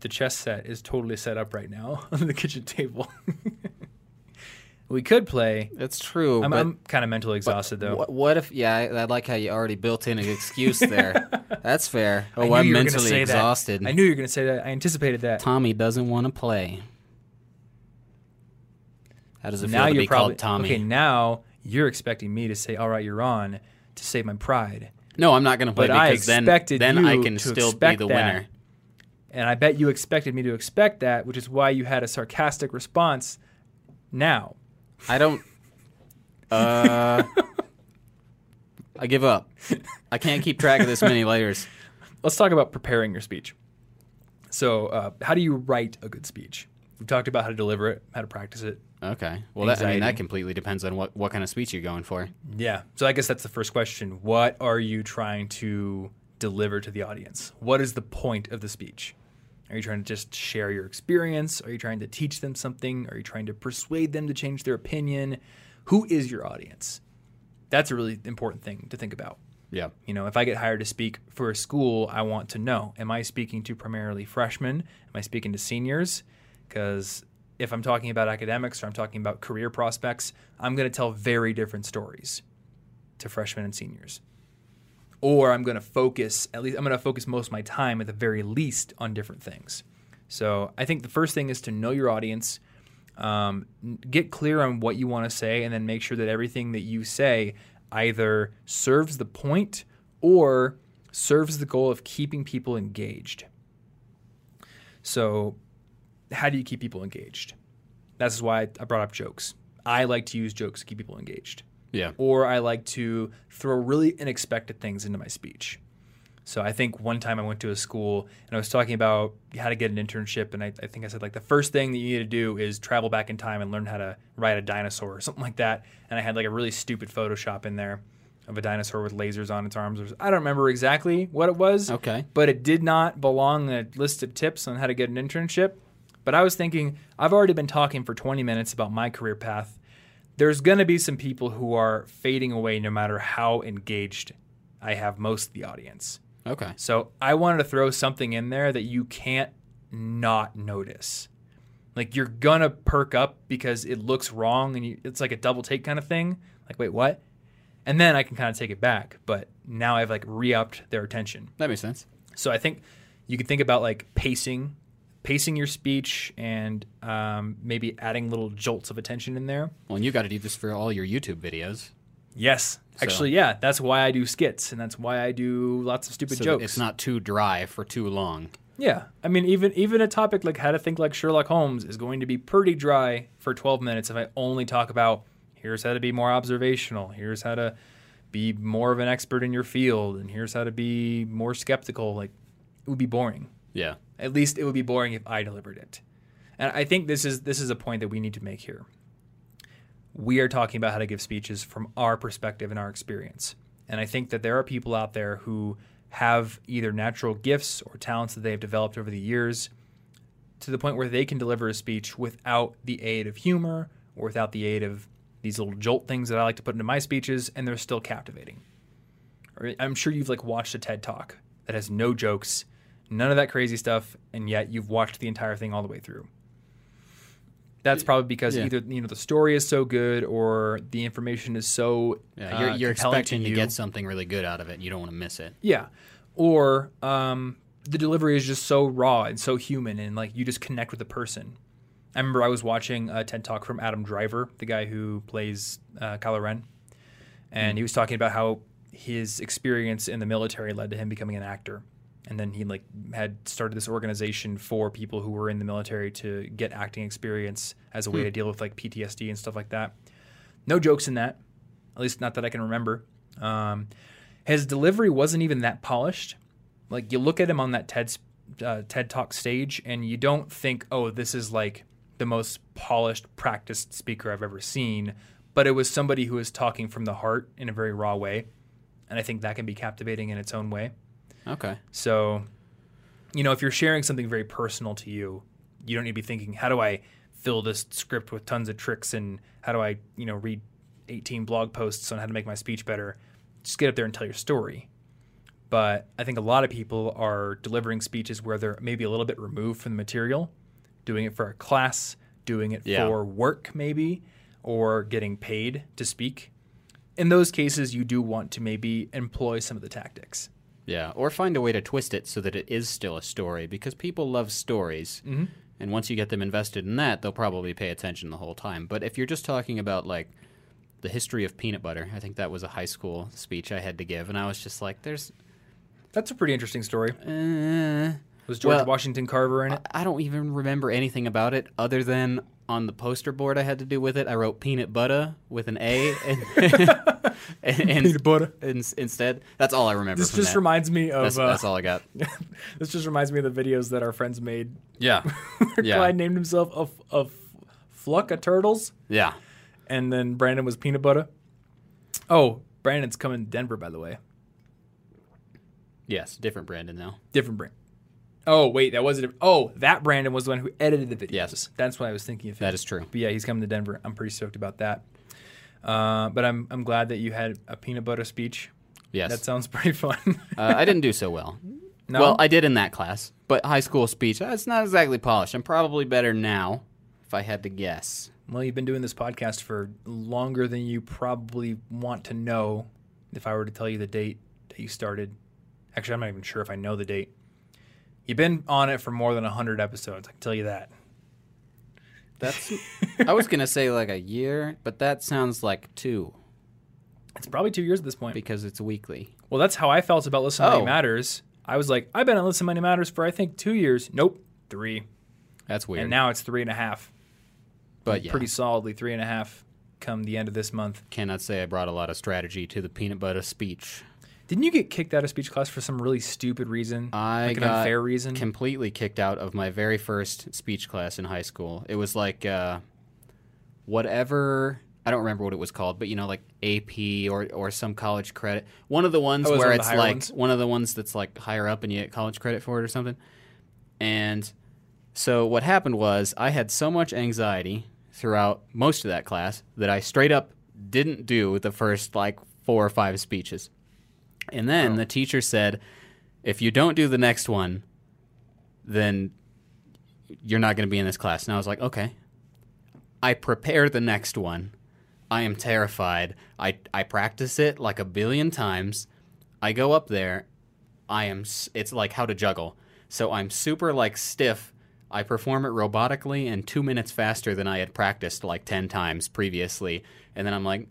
the chess set is totally set up right now on the kitchen table. we could play. That's true. I'm, but I'm kind of mentally exhausted though. What, what if? Yeah, I, I like how you already built in an excuse there. That's fair. I Oh, knew I'm you were gonna mentally say that. exhausted. I knew you were going to say that. I anticipated that. Tommy doesn't want to play. How does it now feel to you're be probably called Tommy? okay. Now you're expecting me to say, "All right, you're on," to save my pride. No, I'm not going to play But I because then, then I can still be the that. winner. And I bet you expected me to expect that, which is why you had a sarcastic response now. I don't. Uh, I give up. I can't keep track of this many layers. Let's talk about preparing your speech. So, uh, how do you write a good speech? We talked about how to deliver it, how to practice it. Okay. Well, that, I mean, that completely depends on what, what kind of speech you're going for. Yeah. So, I guess that's the first question. What are you trying to deliver to the audience? What is the point of the speech? Are you trying to just share your experience? Are you trying to teach them something? Are you trying to persuade them to change their opinion? Who is your audience? That's a really important thing to think about. Yeah. You know, if I get hired to speak for a school, I want to know am I speaking to primarily freshmen? Am I speaking to seniors? Because if I'm talking about academics or I'm talking about career prospects, I'm going to tell very different stories to freshmen and seniors. Or I'm going to focus, at least, I'm going to focus most of my time at the very least on different things. So I think the first thing is to know your audience, um, get clear on what you want to say, and then make sure that everything that you say either serves the point or serves the goal of keeping people engaged. So, how do you keep people engaged? That's why I brought up jokes. I like to use jokes to keep people engaged Yeah. or I like to throw really unexpected things into my speech. So I think one time I went to a school and I was talking about how to get an internship, and I, I think I said like the first thing that you need to do is travel back in time and learn how to ride a dinosaur or something like that. And I had like a really stupid Photoshop in there of a dinosaur with lasers on its arms. I don't remember exactly what it was, Okay. but it did not belong in a list of tips on how to get an internship. But I was thinking, I've already been talking for 20 minutes about my career path. There's going to be some people who are fading away no matter how engaged I have most of the audience. Okay. So I wanted to throw something in there that you can't not notice. Like you're gonna perk up because it looks wrong and you, it's like a double take kind of thing. Like, wait, what? And then I can kind of take it back. But now I've like re-upped their attention. That makes sense. So I think you could think about like pacing, pacing your speech, and um, maybe adding little jolts of attention in there. Well, and you got to do this for all your YouTube videos. Yes, So- actually, yeah. That's why I do skits, and that's why I do lots of stupid So jokes. it's not too dry for too long. Yeah, I mean, even even a topic like how to think like Sherlock Holmes is going to be pretty dry for 12 minutes if I only talk about here's how to be more observational, here's how to be more of an expert in your field, and here's how to be more skeptical. Like, it would be boring. Yeah. At least it would be boring if I delivered it. And I think this is this is a point that we need to make here. We are talking about how to give speeches from our perspective and our experience. And I think that there are people out there who have either natural gifts or talents that they have developed over the years to the point where they can deliver a speech without the aid of humor or without the aid of these little jolt things that I like to put into my speeches, and they're still captivating. I'm sure you've like watched a TED talk that has no jokes, none of that crazy stuff, and yet you've watched the entire thing all the way through. That's probably because Yeah. either you know the story is so good or the information is so Yeah, you're, uh, you're compelling expecting to, you. get something really good out of it. and You don't want to miss it. Yeah. Or um, the delivery is just so raw and so human, and like you just connect with the person. I remember I was watching a TED talk from Adam Driver, the guy who plays uh, Kylo Ren, and he was talking about how his experience in the military led to him becoming an actor, and then he like had started this organization for people who were in the military to get acting experience as a way to deal with like PTSD and stuff like that. No jokes in that, at least not that I can remember. Um, his delivery wasn't even that polished. Like you look at him on that TED uh, TED Talk stage, and you don't think, "Oh, this is like the most polished, practiced speaker I've ever seen." But it was somebody who was talking from the heart in a very raw way, and I think that can be captivating in its own way. Okay. So, you know, if you're sharing something very personal to you, you don't need to be thinking, how do I fill this script with tons of tricks and how do I, you know, read 18 blog posts on how to make my speech better? Just get up there and tell your story. But I think a lot of people are delivering speeches where they're maybe a little bit removed from the material, doing it for a class, doing it Yeah. for work maybe, or getting paid to speak. In those cases, you do want to maybe employ some of the tactics. Yeah, or find a way to twist it so that it is still a story because people love stories. Mm-hmm. And once you get them invested in that, they'll probably pay attention the whole time. But if you're just talking about like the history of peanut butter, I think that was a high school speech I had to give, and I was just like, "There's, That's a pretty interesting story. uh, Was George Well, Washington Carver in it? I don't even remember anything about it other than on the poster board I had to do with it. I wrote peanut butter with an A, and, and, and- butter. and- instead, that's all I remember. This just that. reminds me of. That's, uh, that's all I got. this just reminds me of the videos that our friends made. Yeah, Where Yeah. Clyde named himself a Fluck of Turtles, yeah. and then Brandon was peanut butter. Oh, Brandon's coming to Denver, by the way. Yes, different Brandon now. Different Brandon. Oh wait, that wasn't. Oh, that Brandon was the one who edited the videos. Yes. that's what I was thinking of. Him. That is true. But yeah, he's coming to Denver. I'm pretty stoked about that. Uh, but I'm I'm glad that you had a peanut butter speech. Yes. That sounds pretty fun. uh, I didn't do so well. no, Well, I did in that class, but high school speech, it's not exactly polished. I'm probably better now, if I had to guess. Well, you've been doing this podcast for longer than you probably want to know. If I were to tell you the date that you started, actually, I'm not even sure if I know the date. You've been on it for more than 100 episodes. I can tell you that. That's. I was gonna say like a year, but that sounds like two It's probably two years at this point. because it's weekly. Well, that's how I felt about Listen Money Oh. Matters. I was like, I've been on Listen Money Matters for, I think, two years. Nope, three. That's weird. And now it's three and a half. but yeah, Pretty solidly three and a half come the end of this month. cannot say I brought a lot of strategy to the peanut butter speech. Didn't you get kicked out of speech class for some really stupid reason? I like an got unfair reason? completely kicked out of my very first speech class in high school. It was like uh, whatever I don't remember what it was called, but you know, like AP or or some college credit. One of the ones Oh, where it's like ones? one of the ones that's like higher up and you get college credit for it or something. And so what happened was I had so much anxiety throughout most of that class that I straight up didn't do the first like four or five speeches. And then Oh. the teacher said, if you don't do the next one, then you're not going to be in this class. And I was like, okay. I prepare the next one. I am terrified. I, I practice it like a billion times. I go up there. I am. It's like how to juggle. So I'm super like stiff. I perform it robotically and two minutes faster than I had practiced like ten times previously. And then I'm like,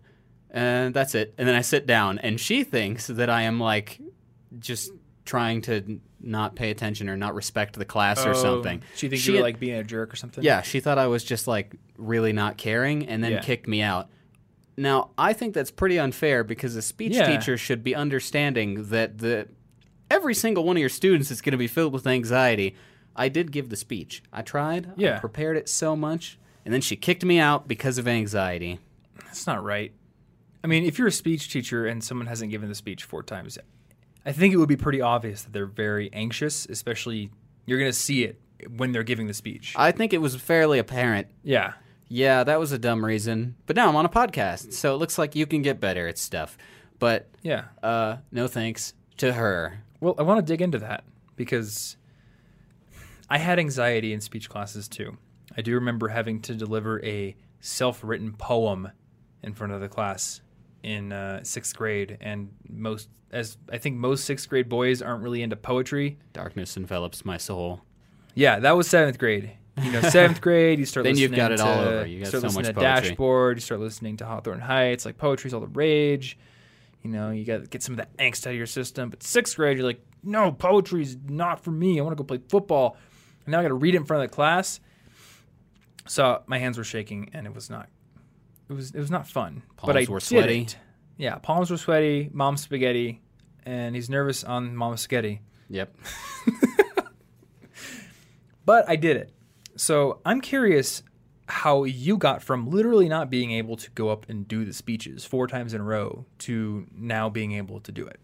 uh, that's it. And then I sit down, and she thinks that I am like just trying to not pay attention or not respect the class or Oh, something. She thinks you were like being a jerk or something. yeah, she thought I was just like really not caring and then Yeah. kicked me out. Now, I think that's pretty unfair because a speech Yeah. teacher should be understanding that the every single one of your students is going to be filled with anxiety. I did give the speech. I tried. Yeah. I prepared it so much, and then she kicked me out because of anxiety. That's not right. I mean, if you're a speech teacher and someone hasn't given the speech four times, I think it would be pretty obvious that they're very anxious, especially you're going to see it when they're giving the speech. I think it was fairly apparent. yeah. Yeah, that was a dumb reason. But now I'm on a podcast, so it looks like you can get better at stuff. But Yeah. uh, no thanks to her. Well, I want to dig into that because I had anxiety in speech classes too. I do remember having to deliver a self-written poem in front of the class in uh, sixth grade, and most, as I think most sixth grade boys aren't really into poetry. Darkness envelops my soul. Yeah, that was seventh grade. You know, seventh grade, you start. Then you've listening got it to, all over. You got start so listening much to poetry. Dashboard. You start listening to Hawthorne Heights. Like poetry's all the rage. You know, you got to get some of that angst out of your system. But sixth grade, you're like, no, poetry's not for me. I want to go play football. And now I got to read it in front of the class. So my hands were shaking, and it was not. It was it was not fun. but I Palms were did sweaty. it. Yeah, palms were sweaty. Mom's spaghetti, and he's nervous on mom's spaghetti. Yep. But I did it. So I'm curious how you got from literally not being able to go up and do the speeches four times in a row to now being able to do it.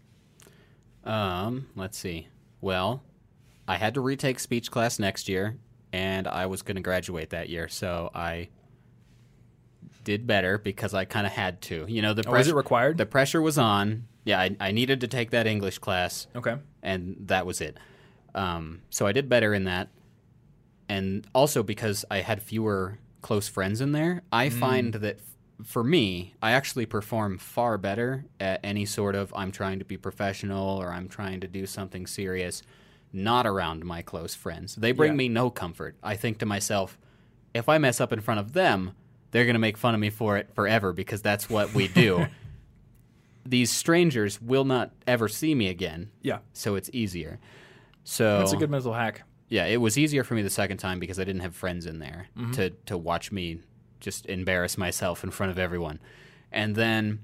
Um, let's see. Well, I had to retake speech class next year, and I was going to graduate that year, so I did better because I kind of had to. You know, the Oh, pressure it required? the pressure was on. Yeah, I, I needed to take that English class, Okay. and that was it. Um, so I did better in that, and also because I had fewer close friends in there, I find that f- for me, I actually perform far better at any sort of I'm trying to be professional or I'm trying to do something serious, not around my close friends. They bring Yeah. me no comfort. I think to myself, if I mess up in front of them, they're going to make fun of me for it forever because that's what we do. These strangers will not ever see me again Yeah. so it's easier. So That's a good mental hack. yeah, it was easier for me the second time because I didn't have friends in there Mm-hmm. to to watch me just embarrass myself in front of everyone. And then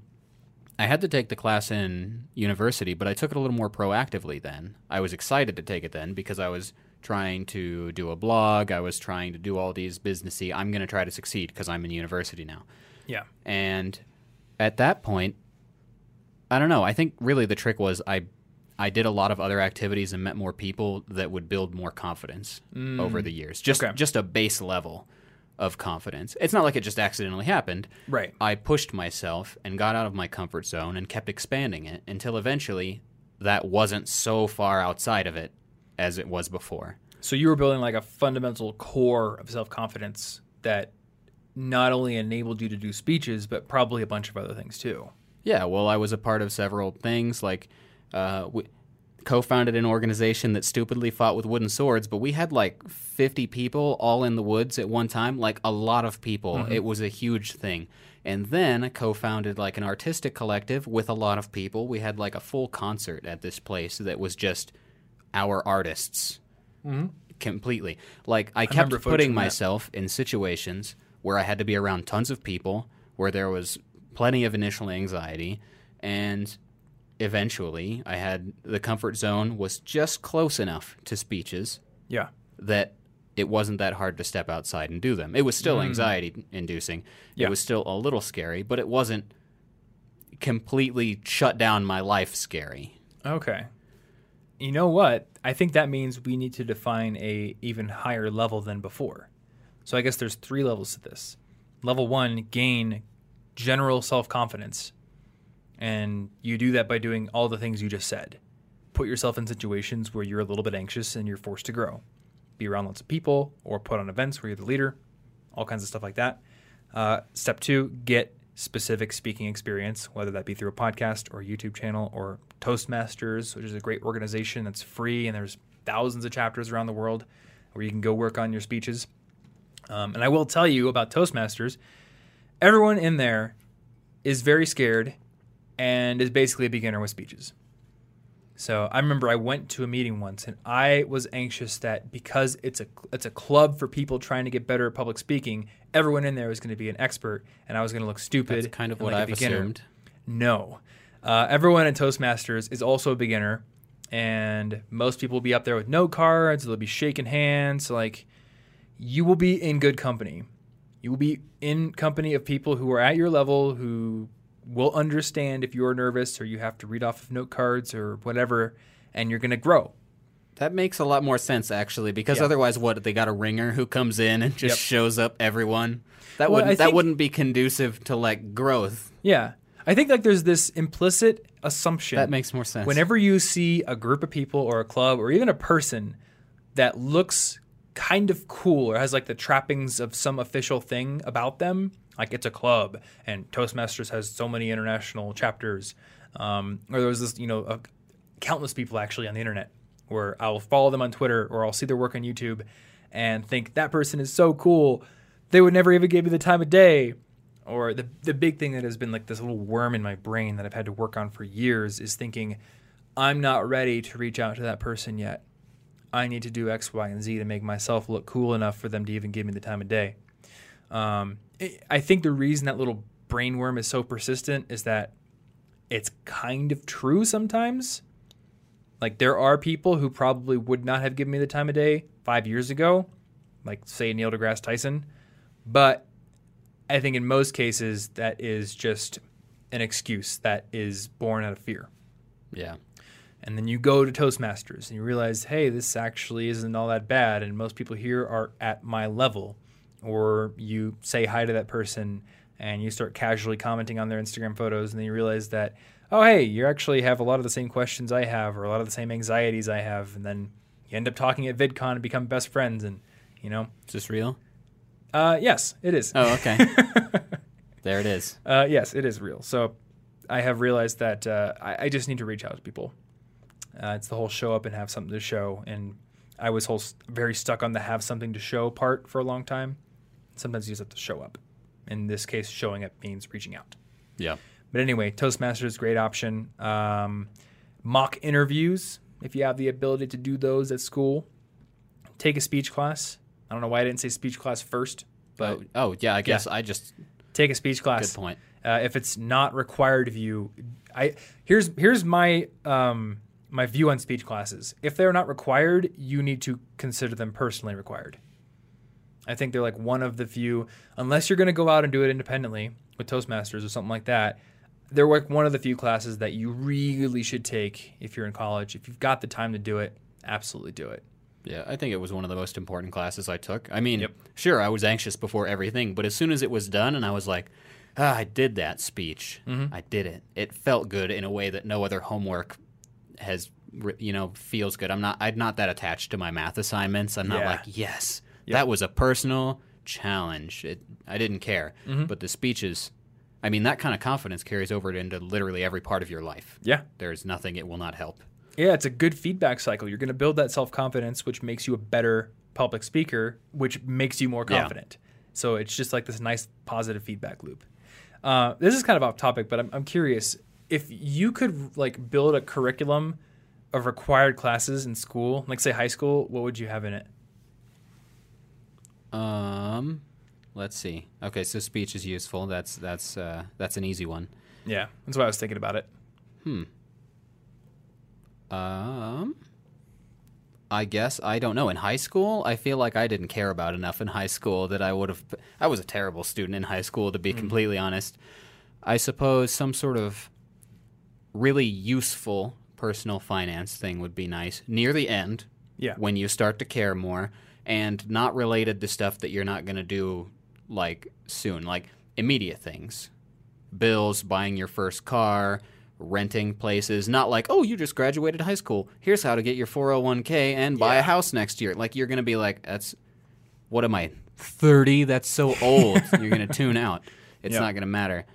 I had to take the class in university, but I took it a little more proactively then. I was excited to take it then because I was trying to do a blog, I was trying to do all these businessy, I'm going to try to succeed because I'm in university now. Yeah. And at that point, I don't know. I think really the trick was I I did a lot of other activities and met more people that would build more confidence over the years. Just Mm. Okay. just a base level of confidence. It's not like it just accidentally happened. Right. I pushed myself and got out of my comfort zone and kept expanding it until eventually that wasn't so far outside of it as it was before. So you were building like a fundamental core of self confidence that not only enabled you to do speeches, but probably a bunch of other things too. Yeah, well, I was a part of several things. Like, uh, we co-founded an organization that stupidly fought with wooden swords, but we had like 50 people all in the woods at one time. Like a lot of people. It was a huge thing. And then I co-founded like an artistic collective with a lot of people. We had like a full concert at this place that was just our artists completely. Like I kept putting from that. myself in situations where I had to be around tons of people, where there was plenty of initial anxiety, and eventually I had the comfort zone was just close enough to speeches Yeah. that it wasn't that hard to step outside and do them. It was still anxiety inducing. Yeah. It was still a little scary, but it wasn't completely shut down my life scary. Okay. You know what? I think that means we need to define a even higher level than before. So I guess there's three levels to this. Level 1, gain general self-confidence. And you do that by doing all the things you just said. Put yourself in situations where you're a little bit anxious and you're forced to grow. Be around lots of people or put on events where you're the leader, all kinds of stuff like that. Uh, step two, get specific speaking experience, whether that be through a podcast or YouTube channel or Toastmasters, which is a great organization that's free and there's thousands of chapters around the world where you can go work on your speeches. Um, and I will tell you about Toastmasters. Everyone in there is very scared and is basically a beginner with speeches. So I remember I went to a meeting once and I was anxious that because it's a it's a club for people trying to get better at public speaking, everyone in there was going to be an expert and I was going to look stupid. That's kind of what like I've assumed. No. Uh, everyone in Toastmasters is also a beginner and most people will be up there with no cards. They'll be shaking hands. Like you will be in good company. You will be in company of people who are at your level who will understand if you're nervous or you have to read off of note cards or whatever, and you're going to grow. That makes a lot more sense actually, because Yeah. otherwise, what they got a ringer who comes in and just Yep. shows up everyone. That Well, wouldn't that wouldn't be conducive to like growth. Yeah. I think like there's this implicit assumption. That makes more sense. Whenever you see a group of people or a club or even a person that looks kind of cool or has like the trappings of some official thing about them, like it's a club and Toastmasters has so many international chapters, um, or there was this, you know, uh, countless people actually on the internet where I'll follow them on Twitter or I'll see their work on YouTube and think that person is so cool. They would never even give me the time of day. Or the the big thing that has been like this little worm in my brain that I've had to work on for years is thinking, I'm not ready to reach out to that person yet. I need to do X, Y, and Z to make myself look cool enough for them to even give me the time of day. Um, I- think the reason that little brain worm is so persistent is that it's kind of true sometimes. Like there are people who probably would not have given me the time of day five years ago, like say Neil deGrasse Tyson, but I think in most cases that is just an excuse that is born out of fear. yeah. And then you go to Toastmasters and you realize, hey, this actually isn't all that bad, and most people here are at my level. Or you say hi to that person and you start casually commenting on their Instagram photos, and then you realize that, oh, hey, you actually have a lot of the same questions I have, or a lot of the same anxieties I have, and then you end up talking at VidCon and become best friends, and you know, Is this real? Uh, yes, it is. Oh, okay. there it is. Uh, yes, it is real. So I have realized that uh, I, I just need to reach out to people. Uh, it's the whole show up and have something to show. And I was whole, very stuck on the have something to show part for a long time. Sometimes you just have to show up. In this case, showing up means reaching out. Yeah. But anyway, Toastmasters, great option. Um, mock interviews, if you have the ability to do those at school. Take a speech class. I don't know why I didn't say speech class first, but oh, oh, yeah. I guess I just take a speech class. good point. Uh, if it's not required of you, I here's here's my um, my view on speech classes. If they're not required, you need to consider them personally required. I think they're like one of the few, unless you're going to go out and do it independently with Toastmasters or something like that. They're like one of the few classes that you really should take if you're in college. If you've got the time to do it, absolutely do it. Yeah, I think it was one of the most important classes I took. I mean, sure, I was anxious before everything, but as soon as it was done and I was like, ah, I did that speech, I did it. It felt good in a way that no other homework has, you know, feels good. I'm not, I'm not that attached to my math assignments. I'm not Yeah. like, yes, that was a personal challenge. It, I didn't care. But the speeches, I mean, that kind of confidence carries over into literally every part of your life. Yeah. There's nothing it will not help. Yeah, it's a good feedback cycle. You're going to build that self confidence, which makes you a better public speaker, which makes you more Yeah. confident. So it's just like this nice positive feedback loop. Uh, this is kind of off topic, but I'm, I'm curious if you could like build a curriculum of required classes in school, like say high school, what would you have in it? Um, let's see. Okay, so speech is useful. That's that's uh, that's an easy one. Yeah, that's what I was thinking about it. Um, I guess I don't know. In high school, I feel like I didn't care about enough in high school that I would have. I was a terrible student in high school, to be completely honest. I suppose some sort of really useful personal finance thing would be nice near the end. Yeah. when you start to care more and not related to stuff that you're not going to do like soon like immediate things bills buying your first car renting places. Not like oh you just graduated high school. Here's how to get your 401k and buy Yeah. a house next year. Like you're going to be like that's what am i 30 that's so old. You're going to tune out. It's Yeah. not going to matter.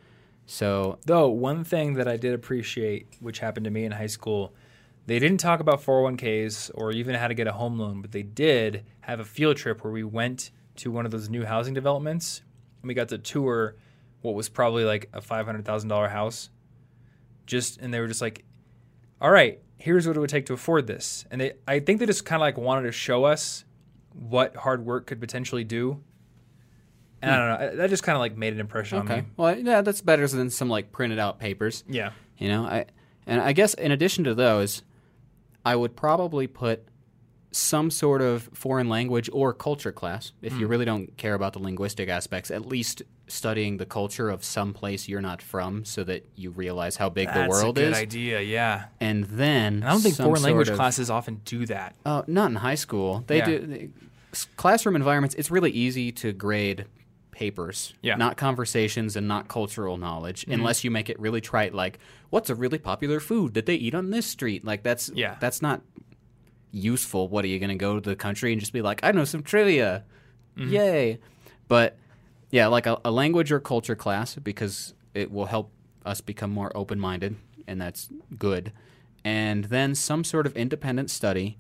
So Though one thing that I did appreciate, which happened to me in high school, they didn't talk about 401ks or even how to get a home loan, but they did have a field trip where we went to one of those new housing developments. And we got to tour what was probably like a $500,000 house. Just and they were just like, "All right, here's what it would take to afford this." And they I think they just kind of like wanted to show us what hard work could potentially do. And I don't know, that just kind of like made an impression on okay me. well yeah that's better than some like printed out papers Yeah. You know, I and I guess in addition to those, I would probably put some sort of foreign language or culture class. If Hmm. you really don't care about the linguistic aspects, at least studying the culture of some place you're not from so that you realize how big That's the world a good is. idea. Yeah. And then And I don't think some foreign language sort of- classes often do that. Uh, not in high school. They Yeah. do they, classroom environments. It's really easy to grade papers, Yeah. Mm-hmm. not conversations and not cultural knowledge, unless you make it really trite. Like, what's a really popular food that they eat on this street? Like, that's Yeah. that's not useful. What are you going to go to the country and just be like, I know some trivia, Mm-hmm. yay? But yeah, like a, a language or culture class because it will help us become more open minded, and that's good. And then some sort of independent study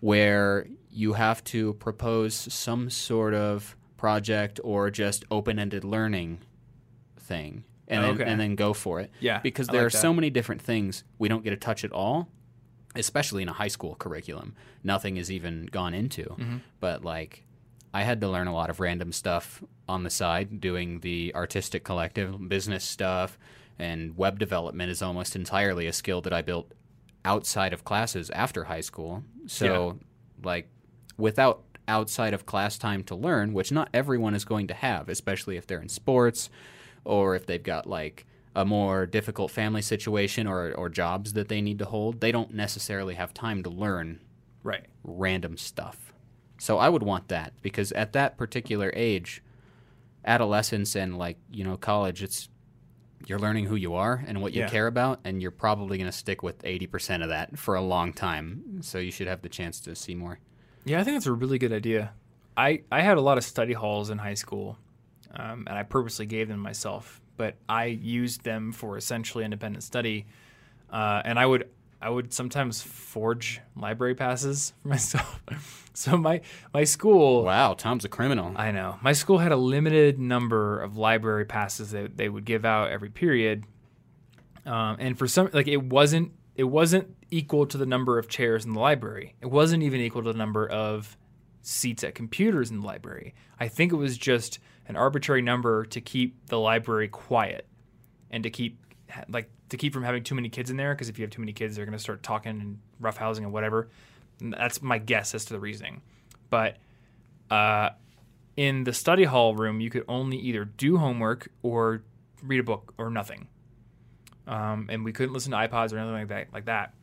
where you have to propose some sort of project or just open ended learning thing. And, Okay. then, and then go for it. Yeah, Because there like are that. so many different things we don't get to touch at all, especially in a high school curriculum. Nothing is even gone into. Mm-hmm. But like, I had to learn a lot of random stuff on the side, doing the artistic collective, business stuff, and web development is almost entirely a skill that I built outside of classes after high school. So, like, without outside of class time to learn, which not everyone is going to have, especially if they're in sports or if they've got like a more difficult family situation or, or jobs that they need to hold, they don't necessarily have time to learn Right. random stuff. So I would want that because at that particular age, adolescence and like, you know, college, it's you're learning who you are and what you Yeah. care about and you're probably going to stick with 80% of that for a long time. So you should have the chance to see more. Yeah, I think that's a really good idea. I, I had a lot of study halls in high school, um, and I purposely gave them myself, but I used them for essentially independent study. Uh, and I would I would sometimes forge library passes for myself. so my my school Wow, Tom's a criminal. I know. My school had a limited number of library passes that they would give out every period, um, and for some, like it wasn't it wasn't equal to the number of chairs in the library. It wasn't even equal to the number of seats at computers in the library. I think it was just an arbitrary number to keep the library quiet and to keep like to keep from having too many kids in there because if you have too many kids they're going to start talking and roughhousing and whatever. And that's my guess as to the reasoning. But uh, in the study hall room you could only either do homework or read a book or nothing. Um, and we couldn't listen to ipods or anything like that like that.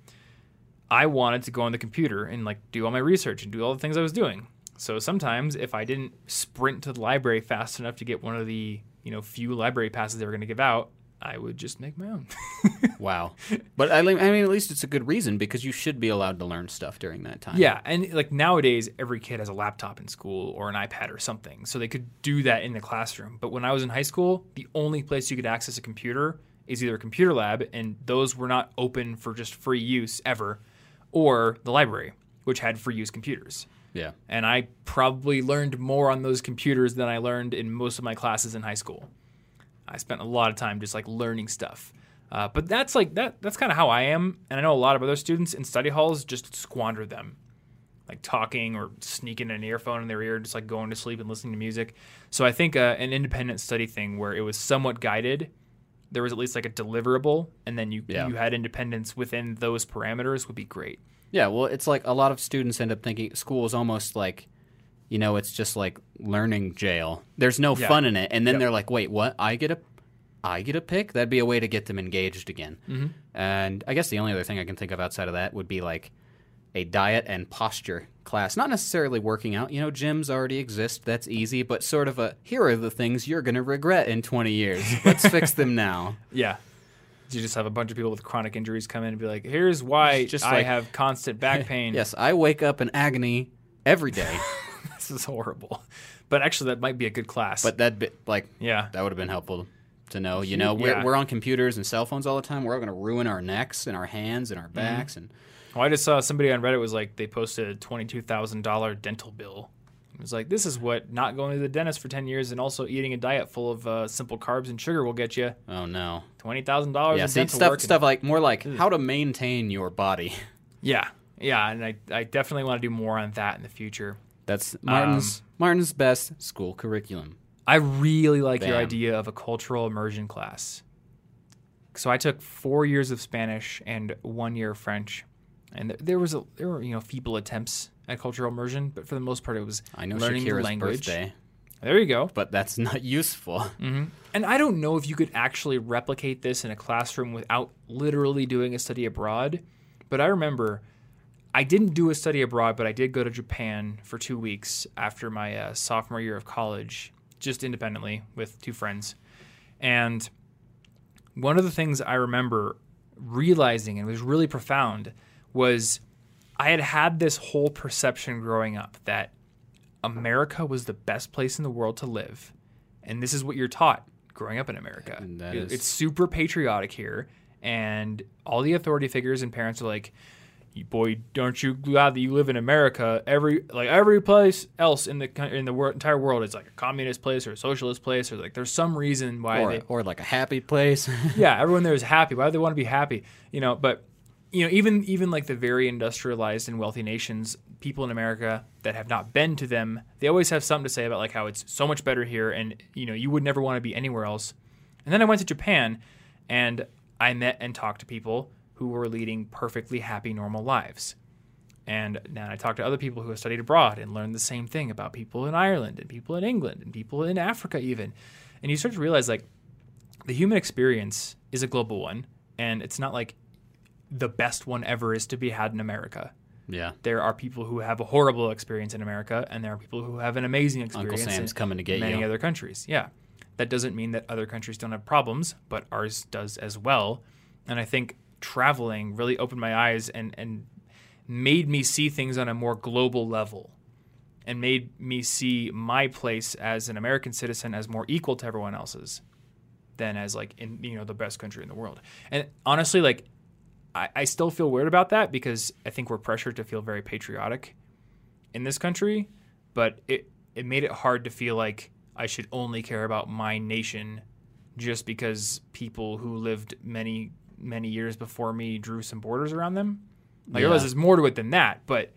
I wanted to go on the computer and like do all my research and do all the things i was doing. So sometimes if i didn't sprint to the library fast enough to get one of the you know few library passes they were going to give out i would just make my own Wow. But I, I mean, at least it's a good reason because you should be allowed to learn stuff during that time. Yeah, and like nowadays, every kid has a laptop in school or an iPad or something, so they could do that in the classroom. But when I was in high school, the only place you could access a computer is either a computer lab, and those were not open for just free use ever, or the library, which had free use computers. Yeah. And I probably learned more on those computers than I learned in most of my classes in high school. I spent a lot of time just like learning stuff. Uh, but that's like that. That's kind of how I am, and I know a lot of other students in study halls just squander them, like talking or sneaking an earphone in their ear, just like going to sleep and listening to music. So I think uh, an independent study thing where it was somewhat guided, there was at least like a deliverable, and then you Yeah. you had independence within those parameters would be great. Yeah, well, it's like a lot of students end up thinking school is almost like, you know, it's just like learning jail. There's no Yeah. fun in it, and then Yep. they're like, "Wait, what? I get a, I get a pick?" That'd be a way to get them engaged again. Mm-hmm. And I guess the only other thing I can think of outside of that would be like a diet and posture class. Not necessarily working out. You know, gyms already exist. That's easy, but sort of a here are the things you're gonna regret in 20 years. Let's fix them now. Yeah. You just have a bunch of people with chronic injuries come in and be like, "Here's why Just I like- have constant back pain." Yes, I wake up in agony every day, this is horrible. But actually, that might be a good class. but that bit like yeah, That would have been helpful to know. You know, we're, Yeah. we're on computers and cell phones all the time. We're all going to ruin our necks and our hands and our backs. And well, I just saw somebody on Reddit was like, they posted a twenty-two thousand dollar dental bill. It was like, this is what not going to the dentist for ten years and also eating a diet full of uh, simple carbs and sugar will get you. oh no, Twenty thousand dollars yeah, see, dental stuff stuff like more like how to maintain your body. yeah, yeah, and I, I definitely want to do more on that in the future. That's Martin's Martin's best school curriculum. I really like your idea of a cultural immersion class. So I took four years of Spanish and one year of French, and th- there was a there were you know feeble attempts at cultural immersion, but for the most part, it was I know learning Shakira's the language. birthday, There you go. but that's not useful. hmm And I don't know if you could actually replicate this in a classroom without literally doing a study abroad. But I remember I didn't do a study abroad, but I did go to Japan for two weeks after my uh, sophomore year of college, just independently with two friends. And one of the things I remember realizing, and was really profound, was I had had this whole perception growing up that America was the best place in the world to live. And this is what you're taught growing up in America. It- is- It's super patriotic here. And all the authority figures and parents are like, "You- boy, aren't you glad that you live in America? Every like every place else in the in the wor- entire world is like a communist place or a socialist place, or like there's some reason why Or, they or like a happy place. yeah, everyone there is happy. Why do they want to be happy? You know, but you know, even even like the very industrialized and wealthy nations, people in America that have not been to them, they always have something to say about like how it's so much better here, and you know, you would never want to be anywhere else. And then I went to Japan, and I met and talked to people who were leading perfectly happy, normal lives. And now I talked to other people who have studied abroad and learned the same thing about people in Ireland and people in England and people in Africa, even. And you start to realize like the human experience is a global one, and it's not like the best one ever is to be had in America. yeah. There are people who have a horrible experience in America, and there are people who have an amazing Uncle experience Sam's in coming to get many you. other countries. Yeah, that doesn't mean that other countries don't have problems, but ours does as well. And I think traveling really opened my eyes and and made me see things on a more global level and made me see my place as an American citizen as more equal to everyone else's than as like in you know the best country in the world. And honestly, like I, I still feel weird about that because I think we're pressured to feel very patriotic in this country, but it it made it hard to feel like I should only care about my nation just because people who lived many many years before me drew some borders around them. Like I realize Yeah. there's more to it than that, but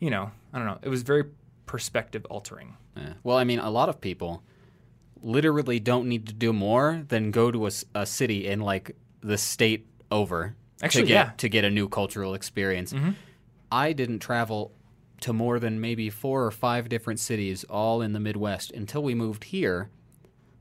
you know, I don't know. It was very perspective altering. Yeah. Well, I mean, a lot of people literally don't need to do more than go to a city in like the state over Actually, to get yeah. to get a new cultural experience. Mhm. I didn't travel to more than maybe four or five different cities, all in the Midwest, until we moved here.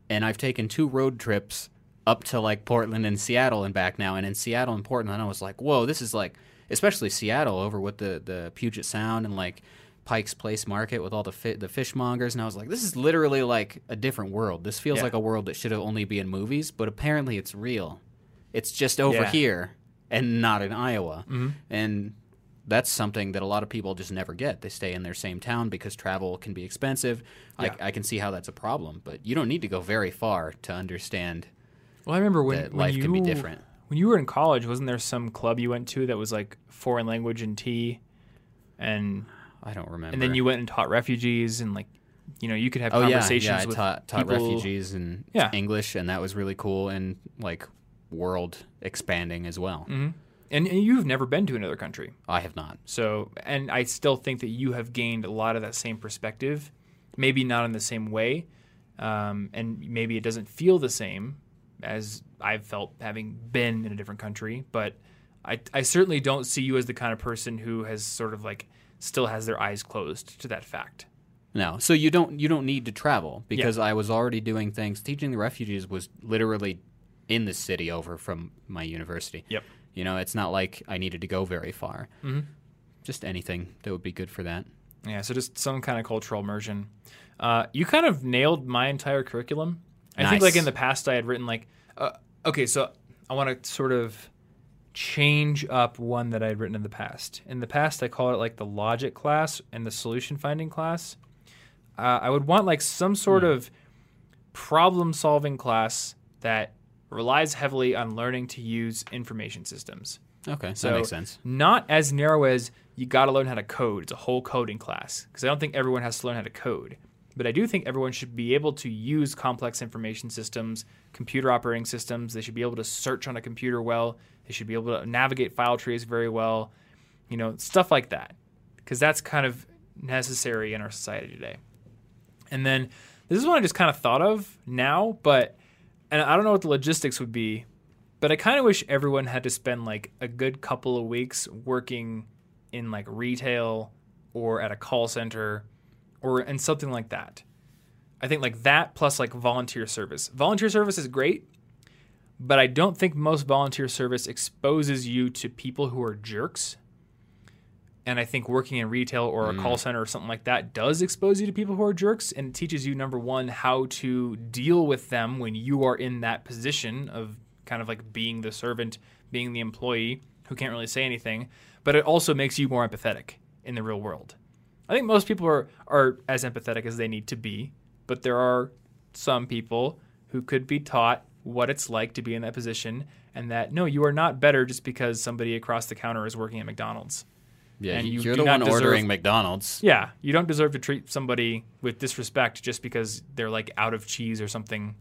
And I've taken two road trips up to like Portland and Seattle and back now. And in Seattle and Portland, I was like, whoa, this is like, especially Seattle over with the the Puget Sound and like Pike's Place Market with all the fi- the fishmongers. And I was like, this is literally like a different world. This feels Yeah. like a world that should have only be in movies, but apparently it's real. It's just over Yeah. here and not in Iowa. Mhm. And that's something that a lot of people just never get. They stay in their same town because travel can be expensive. Yeah. I, I can see how that's a problem, but you don't need to go very far to understand Well, I remember when, that when life you, can be different. When you were in college, wasn't there some club you went to that was like foreign language and tea, and I don't remember. and then you went and taught refugees and like, you know, you could have oh yeah, conversations yeah. I with taught, taught people- refugees and Yeah. English, and that was really cool and like world expanding as well. Mhm. And, and you've never been to another country, I have not. so and I still think that you have gained a lot of that same perspective, maybe not in the same way, um, and maybe it doesn't feel the same as I've felt having been in a different country, but I, I certainly don't see you as the kind of person who has sort of like still has their eyes closed to that fact. No, so you don't you don't need to travel because I was already doing things. Teaching the refugees was literally in the city over from my university. Yep. You know, it's not like I needed to go very far. Mhm. Just anything that would be good for that. Yeah, so just some kind of cultural immersion. Uh, you kind of nailed my entire curriculum. I think like in the past I had written like, uh, okay, so I want to sort of change up one that I had written in the past. In the past, I call it like the logic class and the solution finding class. Uh, I would want like some sort of problem solving class that relies heavily on learning to use information systems. Okay, So that makes sense. Not as narrow as you got to learn how to code. It's a whole coding class because I don't think everyone has to learn how to code. But I do think everyone should be able to use complex information systems, computer operating systems. They should be able to search on a computer well. They should be able to navigate file trees very well. You know, stuff like that. Because that's kind of necessary in our society today. And then this is one I just kind of thought of now, but and I don't know what the logistics would be, But I kind of wish everyone had to spend like a good couple of weeks working in like retail or at a call center or in something like that. I think like that plus like volunteer service. Volunteer service is great, but I don't think most volunteer service exposes you to people who are jerks. And I think working in retail or a call mm. center or something like that does expose you to people who are jerks and teaches you number 1 how to deal with them when you are in that position of kind of like being the servant, being the employee who can't really say anything, but it also makes you more empathetic in the real world. I think most people are, are as empathetic as they need to be, but there are some people who could be taught what it's like to be in that position and that no, you are not better just because somebody across the counter is working at McDonald's. Yeah, And you you're the one deserve- ordering McDonald's. Yeah, you don't deserve to treat somebody with disrespect just because they're like out of cheese or something,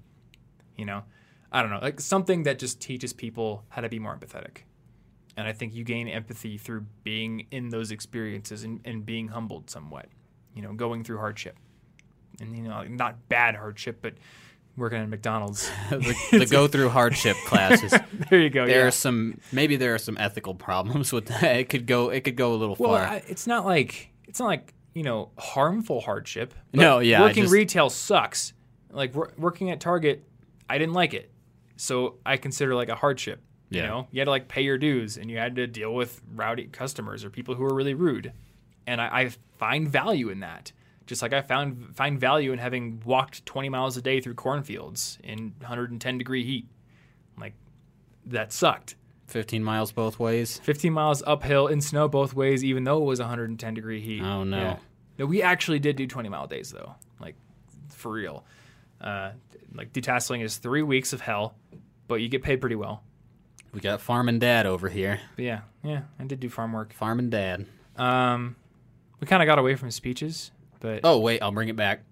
you know. I don't know, like something that just teaches people how to be more empathetic. And I think you gain empathy through being in those experiences and, and being humbled somewhat, you know, going through hardship. And, you know, not bad hardship, but working at McDonald's. the, the go through hardship classes. there you go. There yeah. are some maybe there are some ethical problems with that. It could go it could go a little Well, far. I, it's not like it's not like you know harmful hardship. No, yeah, Working just- retail sucks. Like wor- working at Target, I didn't like it, so I consider like a hardship. You know, you had to like pay your dues, and you had to deal with rowdy customers or people who were really rude, and I, I find value in that. Just like I found find value in having walked 20 miles a day through cornfields in 110 degree heat. Like that sucked. 15 miles both ways. 15 miles uphill in snow both ways, even though it was 110 degree heat. Oh, no. No, we actually did do 20 mile days though, like for real. Uh, like detasseling is three weeks of hell, but you get paid pretty well. We got farm and dad over here. But yeah, yeah, I did do farm work. Farm and dad. Um, we kind of got away from speeches, but Oh wait, I'll bring it back.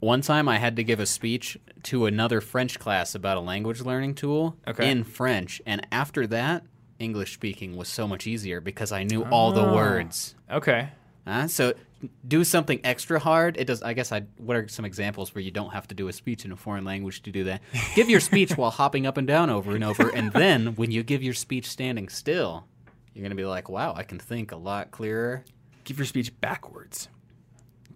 One time I had to give a speech to another French class about a language learning tool Okay. in French, and after that, English speaking was so much easier because I knew all the Oh. words. okay. Uh, so do something extra hard. It does. I guess I. What are some examples where you don't have to do a speech in a foreign language to do that? Give your speech while hopping up and down over and over, and then when you give your speech standing still, you're gonna be like, "Wow, I can think a lot clearer." Give your speech backwards.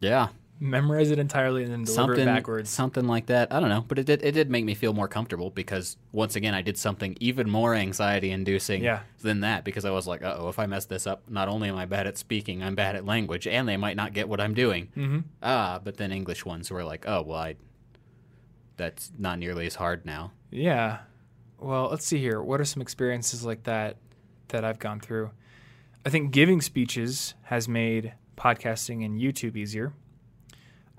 Yeah, Memorize it entirely and then deliver something it backwards. something like that. I don't know, but it did. It did make me feel more comfortable because once again, I did something even more anxiety-inducing Yeah. than that because I was like, "Uh oh, if I mess this up, not only am I bad at speaking, I'm bad at language, and they might not get what I'm doing." Mm-hmm. Ah, but then English ones were like, oh, well, I, that's not nearly as hard now. Yeah. Well, let's see here. What are some experiences like that that I've gone through? I think giving speeches has made podcasting and YouTube easier.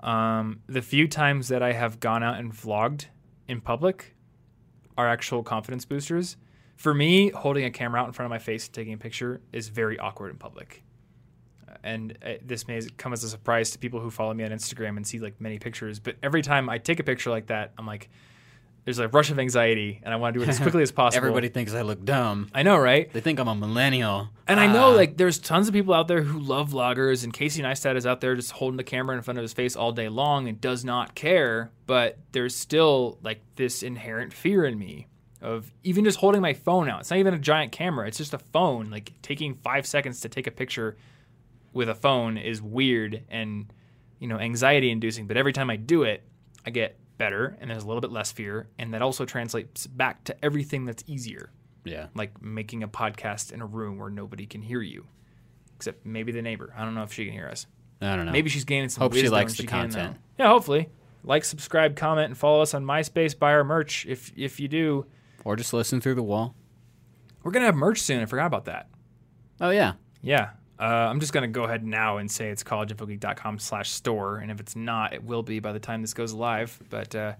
Um, the few times that I have gone out and vlogged in public are actual confidence boosters. For me, holding a camera out in front of my face and taking a picture is very awkward in public. Uh, And uh, this may come as a surprise to people who follow me on Instagram and see like many pictures. But every time I take a picture like that, I'm like, there's a rush of anxiety, and I want to do it as quickly as possible. Everybody thinks I look dumb. I know, right? They think I'm a millennial. And I know Ah. like there's tons of people out there who love vloggers, and Casey Neistat is out there just holding the camera in front of his face all day long and does not care. But there's still like this inherent fear in me of even just holding my phone out. It's not even a giant camera; it's just a phone. Like taking five seconds to take a picture with a phone is weird and you know anxiety inducing. But every time I do it, I get better, and there's a little bit less fear, and that also translates back to everything that's easier yeah. like making a podcast in a room where nobody can hear you, except maybe the neighbor. I don't know if she can hear us. I don't know. Maybe she's gaining some. Hope she likes the can now. content. Yeah, hopefully. Like, subscribe, comment, and follow us on MySpace. Buy our merch if if you do. Or just listen through the wall. We're gonna have merch soon. I forgot about that. Oh, yeah. Yeah. Uh, I'm just gonna go ahead now and say it's collegeinfogeek.com slash store, and if it's not, it will be by the time this goes live. But uh,